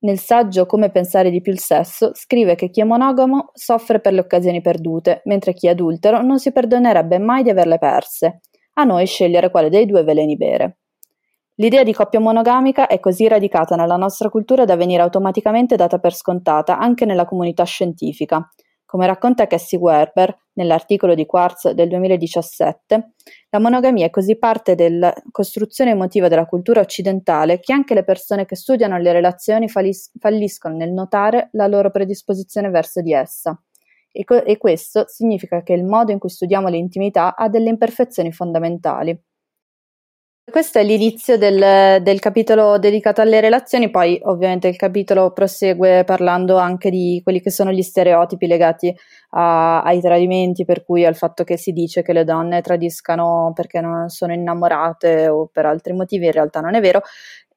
Nel saggio Come pensare di più il sesso, scrive che chi è monogamo soffre per le occasioni perdute, mentre chi è adultero non si perdonerebbe mai di averle perse. A noi scegliere quale dei due veleni bere. L'idea di coppia monogamica è così radicata nella nostra cultura da venire automaticamente data per scontata anche nella comunità scientifica. Come racconta Cassie Werber nell'articolo di Quartz del 2017, la monogamia è così parte della costruzione emotiva della cultura occidentale che anche le persone che studiano le relazioni fallis- falliscono nel notare la loro predisposizione verso di essa. E, co- e questo significa che il modo in cui studiamo l'intimità ha delle imperfezioni fondamentali. Questo è l'inizio del, del, capitolo dedicato alle relazioni, poi ovviamente il capitolo prosegue parlando anche di quelli che sono gli stereotipi legati a, ai tradimenti, per cui al fatto che si dice che le donne tradiscano perché non sono innamorate o per altri motivi, in realtà non è vero,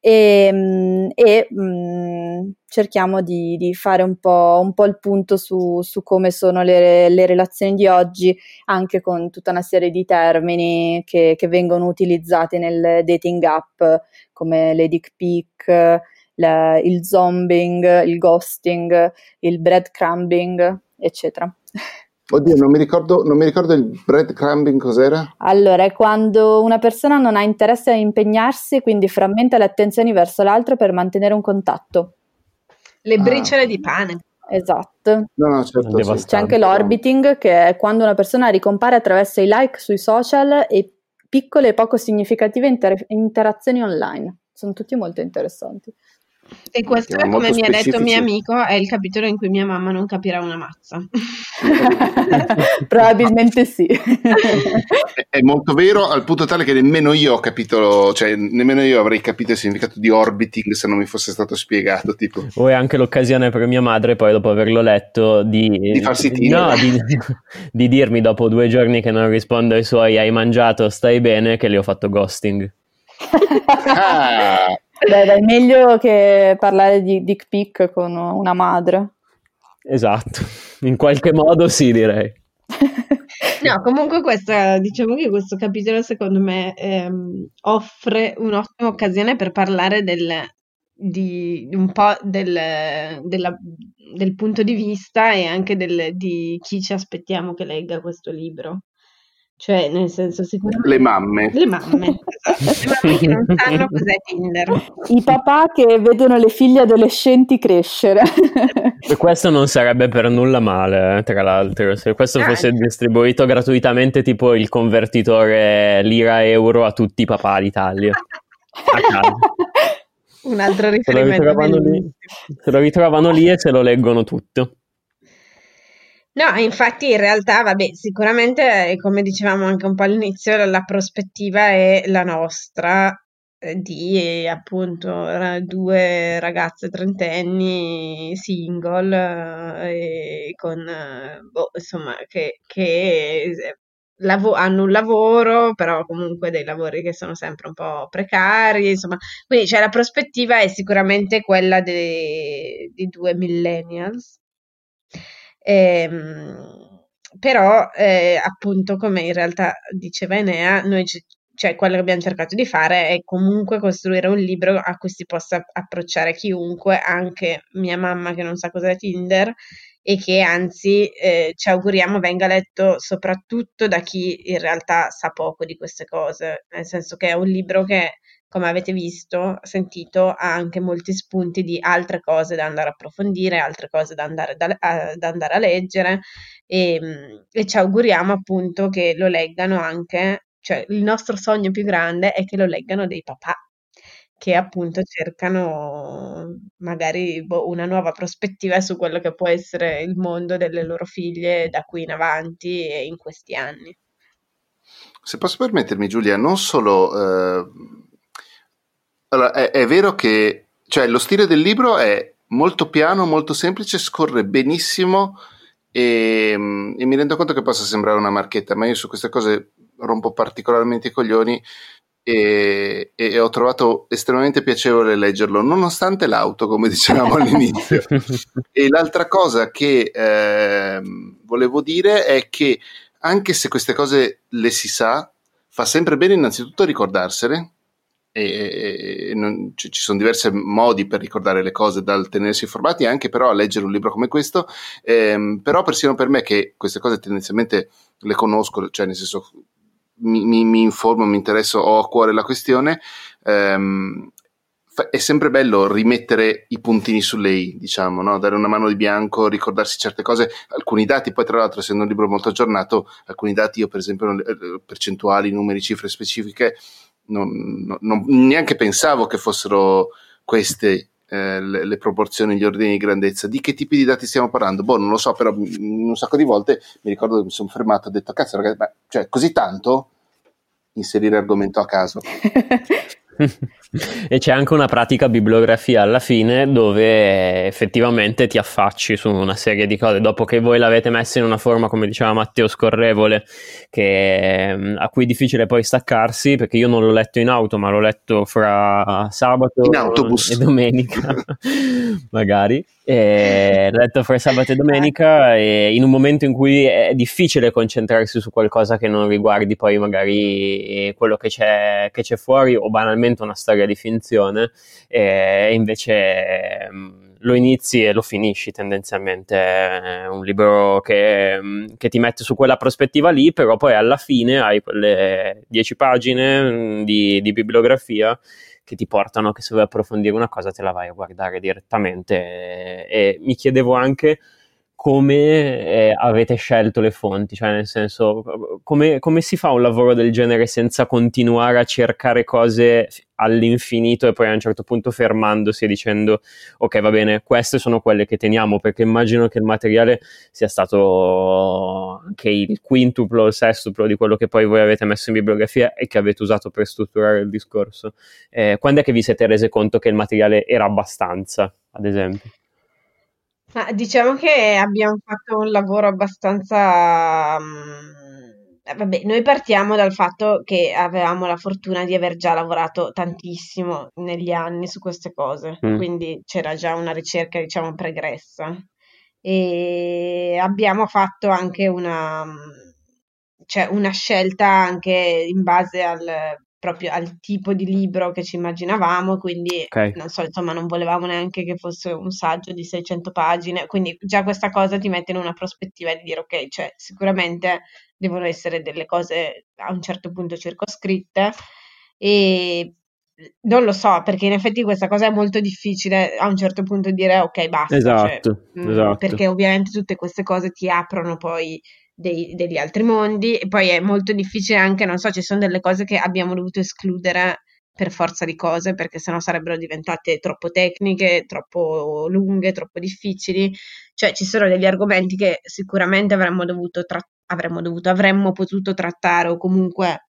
e, mm, e mh, mm, cerchiamo di, di, fare un po', un po', il punto su, su come sono le, le, relazioni di oggi, anche con tutta una serie di termini che, che vengono utilizzati nel dating app, come le dick pic, la, il zombing, il ghosting, il breadcrumbing, eccetera. Oddio, non mi, ricordo, non mi ricordo il breadcrumbing cos'era. Allora, è quando una persona non ha interesse a impegnarsi, quindi frammenta le attenzioni verso l'altro per mantenere un contatto. Le ah. briciole di pane. Esatto. No, no, certo, C'è anche l'orbiting, che è quando una persona ricompare attraverso i like sui social e piccole e poco significative inter- interazioni online. Sono tutti molto interessanti. E questo, come mi ha detto mio amico, è il capitolo in cui mia mamma non capirà una mazza. Probabilmente sì. è molto vero, al punto tale che nemmeno io ho capito, cioè nemmeno io avrei capito il significato di orbiting se non mi fosse stato spiegato. Tipo. O è anche l'occasione per mia madre, poi dopo averlo letto, di, di farsi tiro. No, di, di dirmi dopo due giorni che non rispondo ai suoi hai mangiato, stai bene, che le ho fatto ghosting. ah. Beh, è meglio che parlare di dick pic con una madre. Esatto, in qualche modo sì direi. No, comunque questa, diciamo che questo capitolo secondo me ehm, offre un'ottima occasione per parlare del, di un po' del, della, del punto di vista e anche del, di chi ci aspettiamo che legga questo libro. Cioè, nel senso, sicuramente... Le mamme. Le mamme. Le mamme che non sanno cos'è Tinder. I papà che vedono le figlie adolescenti crescere. E questo non sarebbe per nulla male, eh, tra l'altro. Se questo ah, fosse distribuito gratuitamente, tipo il convertitore lira-euro a tutti i papà d'Italia. Un altro riferimento. Se lo, lì, se lo ritrovano lì e se lo leggono tutto. No, infatti in realtà, vabbè, sicuramente, come dicevamo anche un po' all'inizio, la, la prospettiva è la nostra eh, di appunto due ragazze trentenni single eh, con, eh, boh, insomma, che, che lavo- hanno un lavoro, però comunque dei lavori che sono sempre un po' precari, insomma, quindi cioè, la prospettiva è sicuramente quella de- di due millennials Ehm, però, eh, appunto, come in realtà diceva Enea, noi ci, cioè quello che abbiamo cercato di fare è comunque costruire un libro a cui si possa approcciare chiunque, anche mia mamma che non sa cos'è Tinder e che anzi eh, ci auguriamo venga letto soprattutto da chi in realtà sa poco di queste cose, nel senso che è un libro che come avete visto, sentito, ha anche molti spunti di altre cose da andare a approfondire, altre cose da andare, da, a, da andare a leggere e, ehm, e, ci auguriamo appunto che lo leggano anche, cioè il nostro sogno più grande è che lo leggano dei papà che appunto cercano magari boh, una nuova prospettiva su quello che può essere il mondo delle loro figlie da qui in avanti e in questi anni. Se posso permettermi Giulia, non solo eh, allora, è, è vero che cioè, lo stile del libro è molto piano, molto semplice, scorre benissimo e, mm, e, mi rendo conto che possa sembrare una marchetta, ma io su queste cose rompo particolarmente i coglioni e, e ho trovato estremamente piacevole leggerlo, nonostante l'auto, come dicevamo all'inizio. e l'altra cosa che eh, volevo dire è che anche se queste cose le si sa, fa sempre bene innanzitutto ricordarsele e, e non, ci, ci, sono diversi modi per ricordare le cose dal tenersi informati anche però a leggere un libro come questo ehm, però persino per me che queste cose tendenzialmente le conosco cioè nel senso mi, mi, mi informo, mi interesso, ho a cuore la questione ehm, è sempre bello rimettere i puntini sulle i, diciamo, no? dare una mano di bianco, ricordarsi certe cose, alcuni dati, poi tra l'altro essendo un libro molto aggiornato, alcuni dati io per esempio eh, percentuali, numeri, cifre specifiche non, non, neanche pensavo che fossero queste eh, le, le, proporzioni, gli ordini di grandezza. Di che tipi di dati stiamo parlando? Boh, non lo so, però un sacco di volte mi ricordo che mi sono fermato e ho detto, cazzo ragazzi, ma cioè, così tanto? Inserire argomento a caso. e c'è anche una pratica bibliografia alla fine dove effettivamente ti affacci su una serie di cose. Dopo che voi l'avete messa in una forma come diceva Matteo scorrevole che, mm, a cui è difficile poi staccarsi perché io non l'ho letto in auto ma l'ho letto fra sabato e domenica magari. E l'ho letto fra sabato e domenica e in un momento in cui è difficile concentrarsi su qualcosa che non riguardi poi magari quello che c'è, che c'è fuori o banalmente una storia di finzione e invece mm, lo inizi e lo finisci tendenzialmente. È un libro che, mm, che, ti mette su quella prospettiva lì però poi alla fine hai quelle dieci pagine mm, di, di bibliografia che ti portano che se vuoi approfondire una cosa te la vai a guardare direttamente. E, e mi chiedevo anche come eh, avete scelto le fonti, cioè nel senso come, come, si fa un lavoro del genere senza continuare a cercare cose all'infinito e poi a un certo punto fermandosi e dicendo ok va bene, queste sono quelle che teniamo perché immagino che il materiale sia stato anche il quintuplo o il sestuplo di quello che poi voi avete messo in bibliografia e che avete usato per strutturare il discorso. Eh, quando è che vi siete rese conto che il materiale era abbastanza, ad esempio? Ma diciamo che abbiamo fatto un lavoro abbastanza... mm, eh, vabbè, noi partiamo dal fatto che avevamo la fortuna di aver già lavorato tantissimo negli anni su queste cose, Mm. quindi c'era già una ricerca, diciamo, pregressa. E abbiamo fatto anche una, mm, cioè una scelta anche in base al, proprio al tipo di libro che ci immaginavamo, quindi Ok, non so, insomma, non volevamo neanche che fosse un saggio di 600 pagine, quindi già questa cosa ti mette in una prospettiva di dire, ok, cioè sicuramente devono essere delle cose a un certo punto circoscritte e non lo so, perché in effetti questa cosa è molto difficile a un certo punto dire, ok, basta, cioè, esatto, mm, esatto. perché ovviamente tutte queste cose ti aprono poi dei- degli altri mondi e poi è molto difficile anche, non so, ci sono delle cose che abbiamo dovuto escludere per forza di cose, perché sennò sarebbero diventate troppo tecniche, troppo lunghe, troppo difficili. Cioè, ci sono degli argomenti che sicuramente avremmo dovuto, tra- avremmo dovuto, avremmo potuto trattare o comunque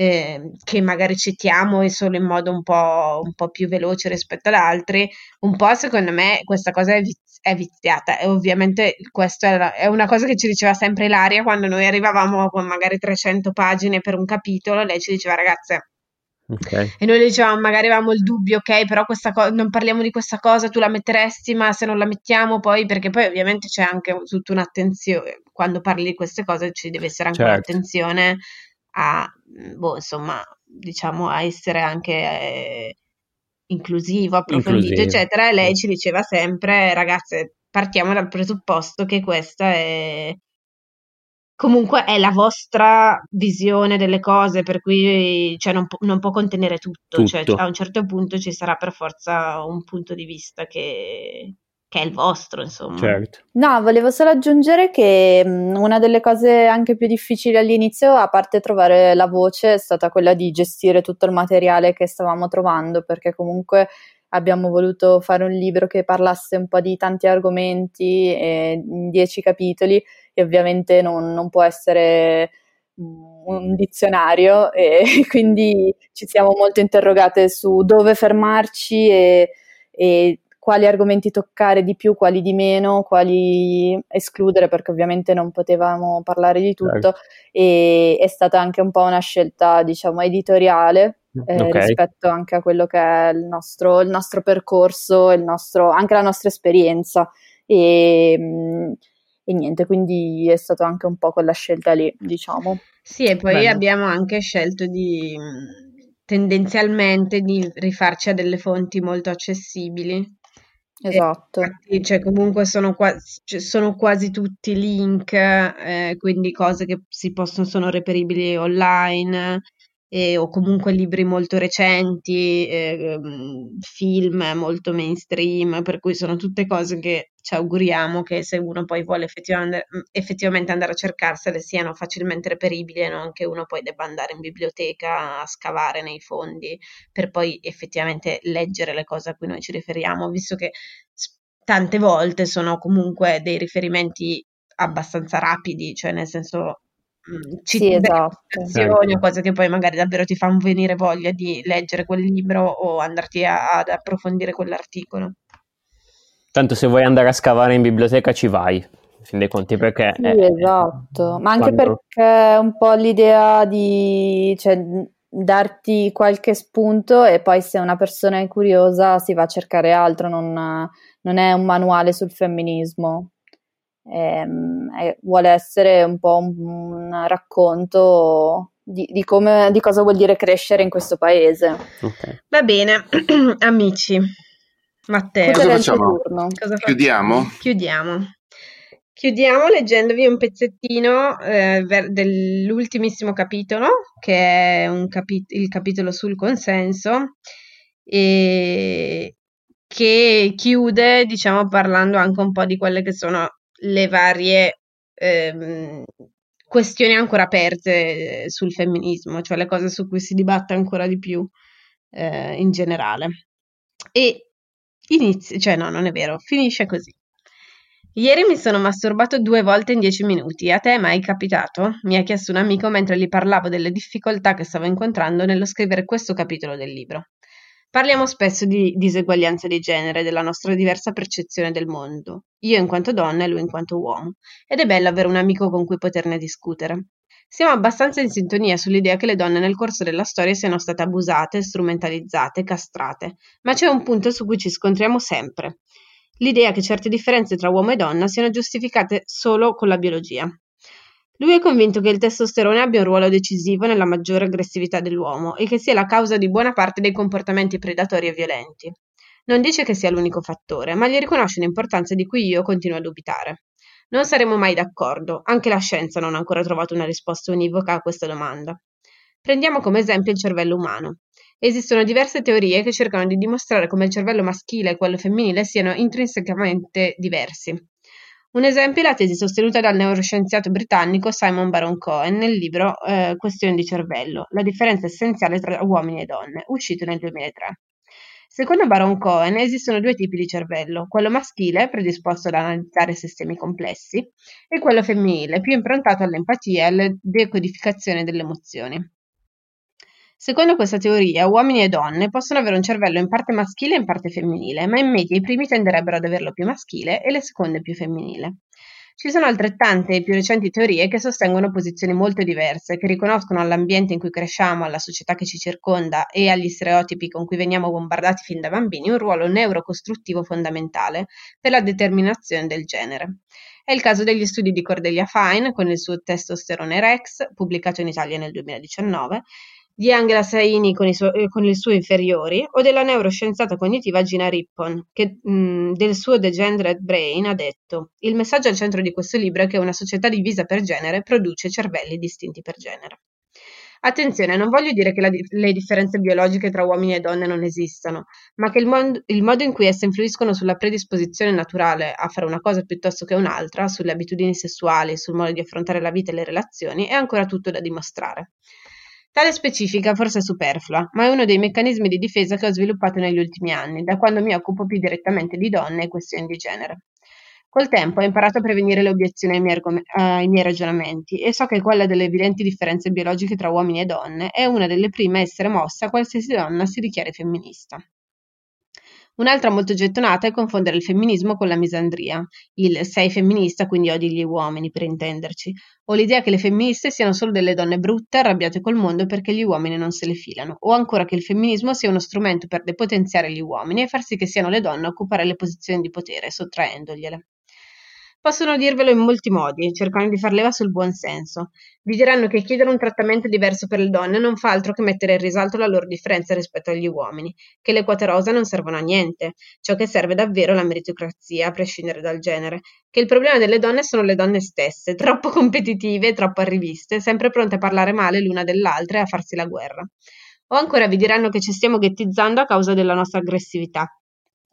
eh, che magari citiamo e solo in modo un po', un po' più veloce rispetto ad altri. Un po' secondo me questa cosa è, viz- è viziata e ovviamente questa è, una cosa che ci diceva sempre Ilaria quando noi arrivavamo con magari 300 pagine per un capitolo, lei ci diceva ragazze Ok, e noi le dicevamo, magari avevamo il dubbio, ok, però questa co- non parliamo di questa cosa, tu la metteresti, ma se non la mettiamo poi, perché poi ovviamente c'è anche tutta un'attenzione, quando parli di queste cose ci deve essere anche certo, un'attenzione a, mm, boh, insomma, diciamo, a essere anche eh, inclusivo, approfondito, inclusivo. eccetera. E lei ci diceva sempre, ragazze, partiamo dal presupposto che questa è Comunque è la vostra visione delle cose, per cui cioè, non, pu- non può contenere tutto, cioè a Tutto, un certo punto ci sarà per forza un punto di vista che, che è il vostro, insomma. certo. No, volevo solo aggiungere che mh, una delle cose anche più difficili all'inizio, a parte trovare la voce, è stata quella di gestire tutto il materiale che stavamo trovando, perché comunque abbiamo voluto fare un libro che parlasse un po' di tanti argomenti eh, in dieci capitoli e ovviamente non, non può essere mh, un dizionario e quindi ci siamo molto interrogate su dove fermarci e, e quali argomenti toccare di più, quali di meno, quali escludere, perché ovviamente non potevamo parlare di tutto certo. e è stata anche un po' una scelta, diciamo, editoriale eh, Ok, rispetto anche a quello che è il nostro, il nostro percorso, il nostro, anche la nostra esperienza e, mh, e niente, quindi è stata anche un po' quella scelta lì, diciamo. Sì, e poi bello. abbiamo anche scelto di mh, tendenzialmente di rifarci a delle fonti molto accessibili. Esatto. infatti, cioè, comunque sono, qua- cioè, sono quasi tutti link, eh, quindi cose che si possono, sono reperibili online, eh, o comunque libri molto recenti, eh, film molto mainstream, per cui sono tutte cose che ci auguriamo che se uno poi vuole effettivamente, effettivamente andare a cercarsele siano facilmente reperibili e non che uno poi debba andare in biblioteca a scavare nei fondi per poi effettivamente leggere le cose a cui noi ci riferiamo, visto che tante volte sono comunque dei riferimenti abbastanza rapidi, cioè nel senso mm, Sì, citi delle esatto. o cose che poi magari davvero ti fanno venire voglia di leggere quel libro o andarti a- ad approfondire quell'articolo. Tanto se vuoi andare a scavare in biblioteca ci vai, in fin dei conti, perché Sì, eh, esatto, ma anche quando... perché un po' l'idea di, cioè, darti qualche spunto e poi se una persona è curiosa si va a cercare altro, non, non è un manuale sul femminismo, Ehm, è- vuole essere un po' un, un racconto di, di come, di cosa vuol dire crescere in questo paese. Ok. Va bene, amici, Matteo, Cosa facciamo? turno. cosa facciamo? Chiudiamo? Chiudiamo. Chiudiamo leggendovi un pezzettino eh, ver- dell'ultimissimo capitolo, che è un capi- il capitolo sul consenso, e che chiude, diciamo, parlando anche un po' di quelle che sono le varie ehm, questioni ancora aperte eh, sul femminismo, cioè le cose su cui si dibatte ancora di più eh, in generale. E inizia, cioè no, non è vero, finisce così. Ieri mi sono masturbato due volte in dieci minuti. A te è mai capitato? Mi ha chiesto un amico mentre gli parlavo delle difficoltà che stavo incontrando nello scrivere questo capitolo del libro. Parliamo spesso di diseguaglianza di genere, della nostra diversa percezione del mondo, io in quanto donna e lui in quanto uomo, ed è bello avere un amico con cui poterne discutere. Siamo abbastanza in sintonia sull'idea che le donne nel corso della storia siano state abusate, strumentalizzate, castrate, ma c'è un punto su cui ci scontriamo sempre l'idea che certe differenze tra uomo e donna siano giustificate solo con la biologia. Lui è convinto che il testosterone abbia un ruolo decisivo nella maggiore aggressività dell'uomo e che sia la causa di buona parte dei comportamenti predatori e violenti. Non dice che sia l'unico fattore, ma gli riconosce un'importanza di cui io continuo a dubitare. Non saremo mai d'accordo, anche la scienza non ha ancora trovato una risposta univoca a questa domanda. Prendiamo come esempio il cervello umano. Esistono diverse teorie che cercano di dimostrare come il cervello maschile e quello femminile siano intrinsecamente diversi. Un esempio è la tesi sostenuta dal neuroscienziato britannico Simon Baron Cohen nel libro eh, Questioni di cervello, la differenza essenziale tra uomini e donne, uscito nel 2003. Secondo Baron Cohen esistono due tipi di cervello, quello maschile, predisposto ad analizzare sistemi complessi, e quello femminile, più improntato all'empatia e alla decodificazione delle emozioni. Secondo questa teoria, uomini e donne possono avere un cervello in parte maschile e in parte femminile, ma in media i primi tenderebbero ad averlo più maschile e le seconde più femminile. Ci sono altrettante e più recenti teorie che sostengono posizioni molto diverse, che riconoscono all'ambiente in cui cresciamo, alla società che ci circonda e agli stereotipi con cui veniamo bombardati fin da bambini un ruolo neurocostruttivo fondamentale per la determinazione del genere. È il caso degli studi di Cordelia Fine con il suo Testosterone Rex, pubblicato in Italia nel 2019, di Angela Saini con, su- eh, con, il suo Inferiori o della neuroscienziata cognitiva Gina Rippon, che mh, del suo Degenerate Brain ha detto il messaggio al centro di questo libro è che una società divisa per genere produce cervelli distinti per genere. Attenzione, non voglio dire che di- le differenze biologiche tra uomini e donne non esistano, ma che il, mon- il modo in cui esse influiscono sulla predisposizione naturale a fare una cosa piuttosto che un'altra, sulle abitudini sessuali, sul modo di affrontare la vita e le relazioni, è ancora tutto da dimostrare. Tale specifica forse è superflua, ma è uno dei meccanismi di difesa che ho sviluppato negli ultimi anni, da quando mi occupo più direttamente di donne e questioni di genere. Col tempo ho imparato a prevenire le obiezioni ai miei, argom- ai miei, ragionamenti e so che quella delle evidenti differenze biologiche tra uomini e donne è una delle prime a essere mossa qualsiasi donna si dichiari femminista. Un'altra molto gettonata è confondere il femminismo con la misandria, il sei femminista quindi odi gli uomini per intenderci, o l'idea che le femministe siano solo delle donne brutte arrabbiate col mondo perché gli uomini non se le filano, o ancora che il femminismo sia uno strumento per depotenziare gli uomini e far sì che siano le donne a occupare le posizioni di potere, sottraendogliele. Possono dirvelo in molti modi, cercando di far leva sul buon senso. Vi diranno che chiedere un trattamento diverso per le donne non fa altro che mettere in risalto la loro differenza rispetto agli uomini, che le quote rosa non servono a niente, ciò che serve davvero è la meritocrazia, a prescindere dal genere, che il problema delle donne sono le donne stesse, troppo competitive, troppo arriviste, sempre pronte a parlare male l'una dell'altra e a farsi la guerra. O ancora vi diranno che ci stiamo ghettizzando a causa della nostra aggressività,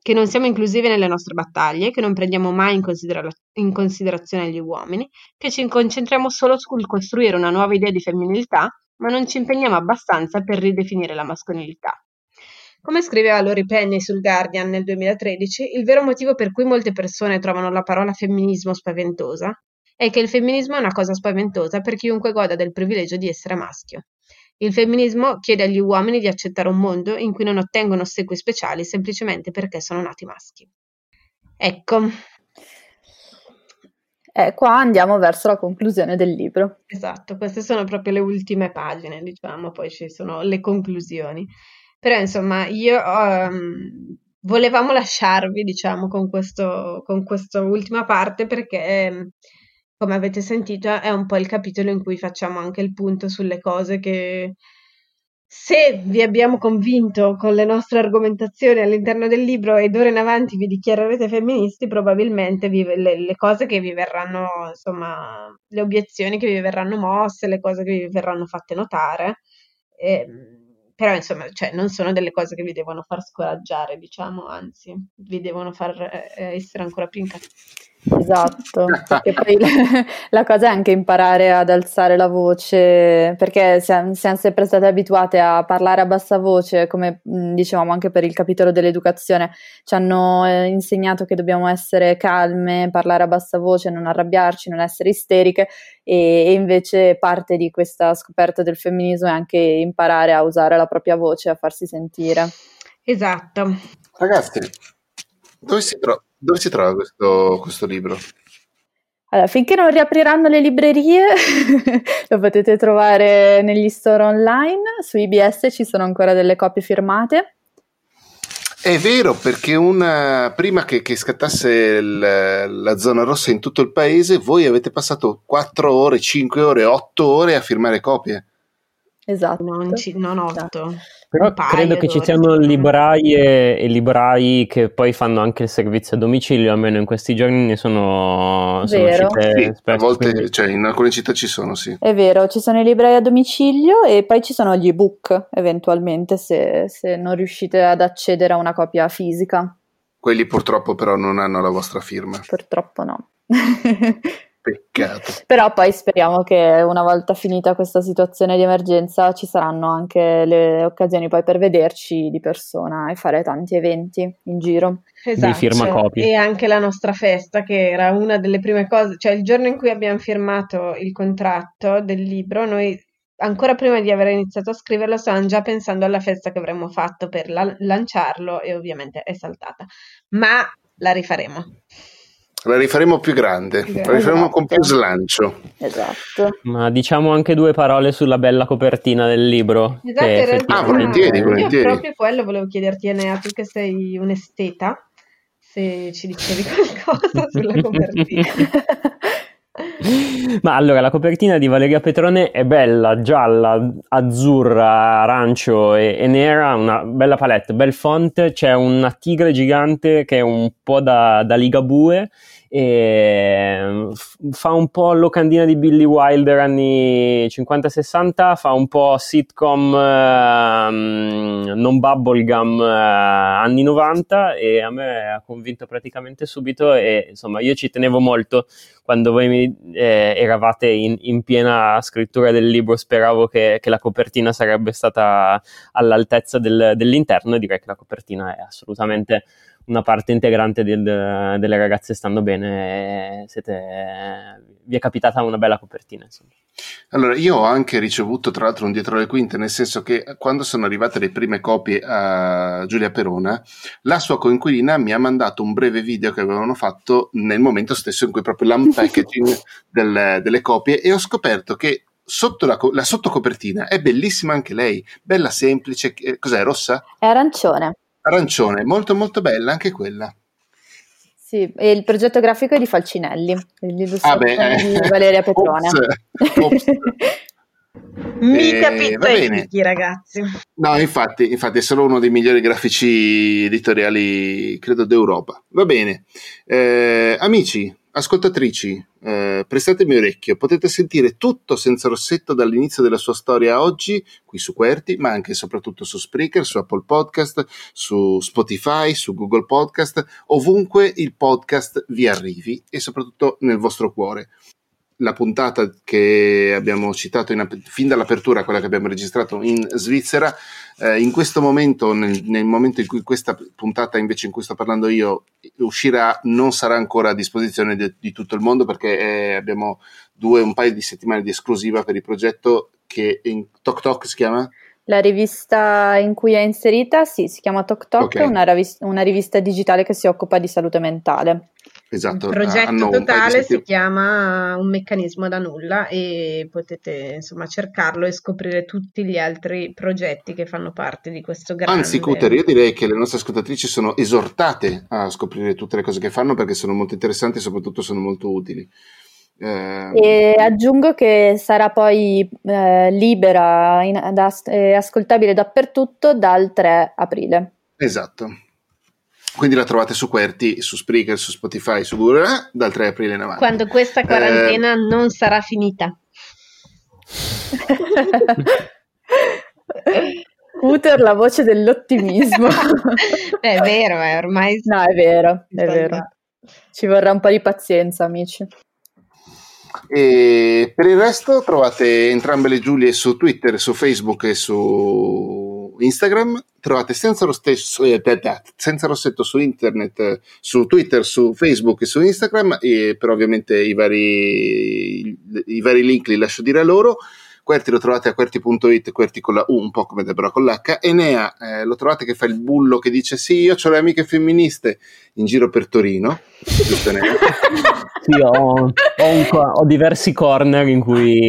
che non siamo inclusivi nelle nostre battaglie, che non prendiamo mai in, considera- in, considerazione gli uomini, che ci concentriamo solo sul costruire una nuova idea di femminilità, ma non ci impegniamo abbastanza per ridefinire la mascolinità. Come scriveva Lori Penny sul Guardian nel 2013, il vero motivo per cui molte persone trovano la parola femminismo spaventosa è che il femminismo è una cosa spaventosa per chiunque goda del privilegio di essere maschio. Il femminismo chiede agli uomini di accettare un mondo in cui non ottengono ossequi speciali semplicemente perché sono nati maschi. Ecco. Eh, qua andiamo verso la conclusione del libro. Esatto, queste sono proprio le ultime pagine, diciamo, poi ci sono le conclusioni. Però insomma, io um, volevamo lasciarvi, diciamo, con, questo, con questa ultima parte perché come avete sentito, è un po' il capitolo in cui facciamo anche il punto sulle cose che se vi abbiamo convinto con le nostre argomentazioni all'interno del libro e d'ora in avanti vi dichiarerete femministi, probabilmente vi, le, le, cose che vi verranno, insomma, le obiezioni che vi verranno mosse, le cose che vi verranno fatte notare, eh, però insomma, cioè, non sono delle cose che vi devono far scoraggiare, diciamo, anzi, vi devono far eh, essere ancora più incazzati Esatto, perché poi la cosa è anche imparare ad alzare la voce, perché siamo, siamo sempre state abituate a parlare a bassa voce, come dicevamo anche per il capitolo dell'educazione, ci hanno eh, insegnato che dobbiamo essere calme, parlare a bassa voce, non arrabbiarci, non essere isteriche e, e invece parte di questa scoperta del femminismo è anche imparare a usare la propria voce, a farsi sentire. Esatto. Ragazzi, dove si, tro- dove si trova questo, questo libro? Allora, finché non riapriranno le librerie, lo potete trovare negli store online. Su IBS ci sono ancora delle copie firmate. È vero, perché una, prima che, che scattasse il, la zona rossa in tutto il paese, voi avete passato 4 ore, 5 ore, 8 ore a firmare copie. Esatto. Non, ci, non 8. Però credo che ci siano librai e, e, librai che poi fanno anche il servizio a domicilio, almeno in questi giorni ne sono, sono uscite sì, spesso, A volte, quindi... cioè in alcune città ci sono, sì. È vero, ci sono i librai a domicilio e poi ci sono gli ebook, eventualmente, se, se non riuscite ad accedere a una copia fisica. Quelli purtroppo però non hanno la vostra firma. Purtroppo no. Peccato. Però poi speriamo che una volta finita questa situazione di emergenza ci saranno anche le occasioni poi per vederci di persona e fare tanti eventi in giro. Esatto. Di firma copie. E anche la nostra festa, che era una delle prime cose, cioè il giorno in cui abbiamo firmato il contratto del libro, noi ancora prima di aver iniziato a scriverlo stavamo già pensando alla festa che avremmo fatto per la- lanciarlo e ovviamente è saltata. Ma la rifaremo. La rifaremo più grande, la rifaremo con più esatto. slancio. Esatto. Ma diciamo anche due parole sulla bella copertina del libro. Esatto, che realtà, ah, volentieri, volentieri. Io proprio quello volevo chiederti, Enea, tu che sei un esteta, se ci dicevi qualcosa sulla copertina. Ma allora, la copertina di Valeria Petrone è bella, gialla, azzurra, arancio e, e, nera, una bella palette, bel font, c'è una tigre gigante che è un po' da, da Ligabue e fa un po' locandina di Billy Wilder anni 50-60, fa un po' sitcom eh, non bubblegum eh, anni 90 e a me ha convinto praticamente subito e insomma io ci tenevo molto quando voi mi, eh, eravate in, in, piena scrittura del libro speravo che, che, la copertina sarebbe stata all'altezza del, dell'interno e direi che la copertina è assolutamente una parte integrante del, delle ragazze stanno bene, siete, vi è capitata una bella copertina. Insomma. Allora, io ho anche ricevuto tra l'altro un dietro le quinte, nel senso che quando sono arrivate le prime copie a Giulia Perona, la sua coinquilina mi ha mandato un breve video che avevano fatto nel momento stesso in cui proprio l'unpackaging del, delle copie e ho scoperto che sotto la, la sottocopertina è bellissima anche lei, bella semplice, cos'è, rossa? È arancione arancione, molto molto bella anche quella. Sì, e il progetto grafico è di Falcinelli, l'illustrazione ah di Valeria Petrone. Ops, ops. Mica eh, pizza chicchi, ragazzi. No, infatti, infatti è solo uno dei migliori grafici editoriali, credo, d'Europa. Va bene. Eh, amici, ascoltatrici, eh, prestatemi orecchio, potete sentire tutto senza rossetto dall'inizio della sua storia oggi, qui su Querti, ma anche e soprattutto su Spreaker, su Apple Podcast, su Spotify, su Google Podcast, ovunque il podcast vi arrivi e soprattutto nel vostro cuore la puntata che abbiamo citato in, fin dall'apertura, quella che abbiamo registrato in Svizzera, eh, in questo momento, nel, nel, momento in cui questa puntata invece in cui sto parlando io uscirà, non sarà ancora a disposizione di, di tutto il mondo perché eh, abbiamo due, un paio di settimane di esclusiva per il progetto che in Tok Tok si chiama? La rivista in cui è inserita, sì, si chiama Tok Tok, okay. una, rivista, una rivista digitale che si occupa di salute mentale. Esatto, il progetto totale si chiama Un meccanismo da nulla e potete insomma cercarlo e scoprire tutti gli altri progetti che fanno parte di questo grande... Anzi, Cuter, io direi che le nostre ascoltatrici sono esortate a scoprire tutte le cose che fanno perché sono molto interessanti e soprattutto sono molto utili. Eh, e aggiungo che sarà poi eh, libera e eh, ascoltabile dappertutto dal 3 aprile. Esatto. Quindi la trovate su Querti, su Spreaker, su Spotify, su Google eh, dal 3 aprile in avanti. Quando questa eh, quarantena eh, non sarà finita. Scooter, la voce dell'ottimismo. è vero, è ormai... No, è vero, è vero. Ci vorrà un po' di pazienza, amici. E per il resto trovate entrambe le Giulie su Twitter, su Facebook e su Instagram. Trovate senza, stesso, eh, senza rossetto su internet, su Twitter, su Facebook e su Instagram. E per ovviamente i vari, i vari link li lascio dire a loro. Querti lo trovate a querti.it, Querti con la U, un po' come Deborah con l'H. Enea eh, lo trovate che fa il bullo che dice sì, io ho le amiche femministe in giro per Torino. Giusto Enea? sì, ho, ho, un, ho, diversi corner in cui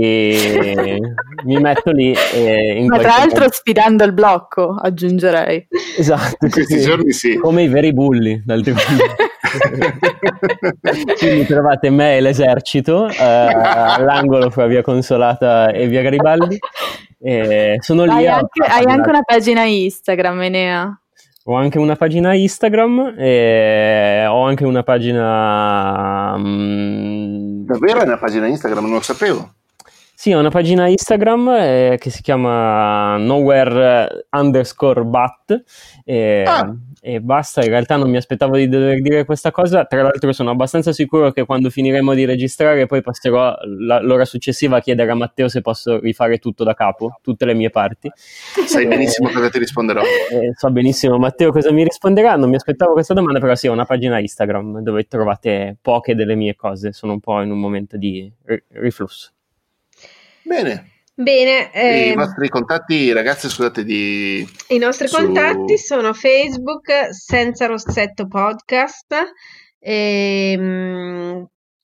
mi metto lì. E Ma tra l'altro modo... sfidando il blocco, aggiungerei. Esatto. In questi sì, giorni sì. Come i veri bulli, d'altronde. Quindi trovate me e l'esercito eh, all'angolo fra via Consolata e via Garibaldi. E sono lì. Hai, anche, hai anche, una pagina Instagram, Enea. Ho anche una pagina Instagram e ho anche una pagina. Um... Davvero hai una pagina Instagram? Non lo sapevo. Sì, ho una pagina Instagram eh, che si chiama nowhere underscore bat. E... Ah e basta. In realtà non mi aspettavo di dover dire questa cosa. Tra l'altro, sono abbastanza sicuro che quando finiremo di registrare, poi passerò la, l'ora successiva a chiedere a Matteo se posso rifare tutto da capo, tutte le mie parti. Sai benissimo cosa ti risponderò. Eh, so benissimo, Matteo, cosa mi risponderà. Non mi aspettavo questa domanda, però sì, ho una pagina Instagram dove trovate poche delle mie cose. Sono un po' in un momento di riflusso. Bene. Bene, eh, i vostri contatti, ragazzi, scusate di... I nostri su... contatti sono Facebook senza rossetto podcast, e, um,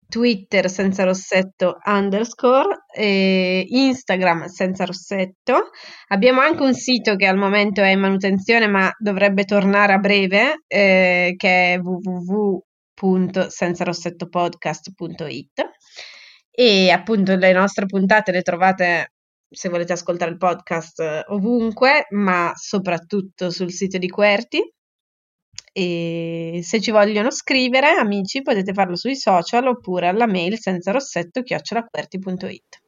Twitter senza rossetto underscore, Instagram senza rossetto. Abbiamo anche un sito che al momento è in manutenzione ma dovrebbe tornare a breve, eh, che è www.senzarossettopodcast.it e appunto le nostre puntate le trovate se volete ascoltare il podcast eh, ovunque, ma soprattutto sul sito di Querti. E se ci vogliono scrivere, amici, potete farlo sui social oppure alla mail senza rossetto chiocciolaquerti.it.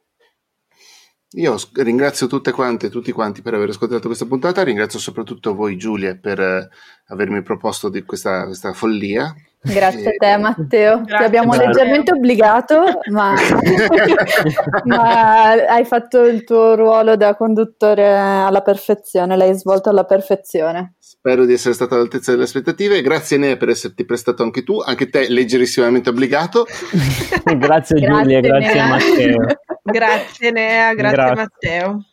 Io ringrazio tutte quante tutti quanti per aver ascoltato questa puntata, ringrazio soprattutto voi Giulia per eh, avermi proposto di questa, questa follia Grazie a te Matteo, Grazie, ti abbiamo Matteo. leggermente obbligato, ma, ma, hai fatto il tuo ruolo da conduttore alla perfezione, l'hai svolto alla perfezione. Spero di essere stato all'altezza delle aspettative, grazie Nea per esserti prestato anche tu, anche te leggerissimamente obbligato. grazie Giulia, grazie, grazie Matteo. Grazie Nea, grazie, grazie. Matteo.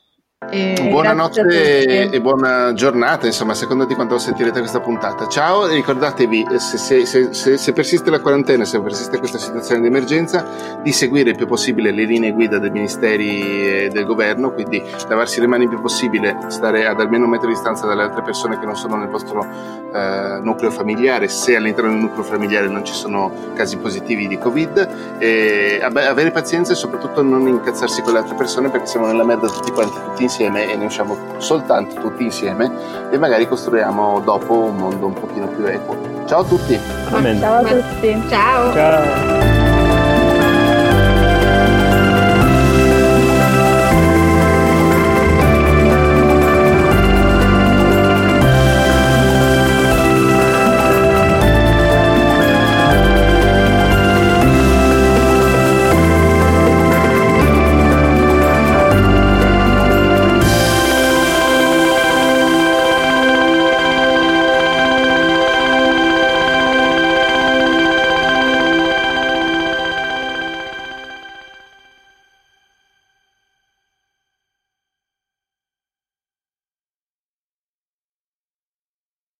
E Buonanotte e buona giornata, insomma, a seconda di quando sentirete questa puntata. Ciao e ricordatevi, se, se, se, se, persiste la quarantena, se persiste questa situazione di emergenza, di seguire il più possibile le linee guida dei ministeri e del governo, quindi lavarsi le mani il più possibile, stare ad almeno un metro di distanza dalle altre persone che non sono nel vostro eh, nucleo familiare, se all'interno del nucleo familiare non ci sono casi positivi di Covid, e avere pazienza e soprattutto non incazzarsi con le altre persone perché siamo nella merda tutti quanti, tutti insieme insieme e ne usciamo soltanto tutti insieme e magari costruiamo dopo un mondo un pochino più equo. Ciao a tutti. Amen. Ciao a tutti. Ciao. Ciao.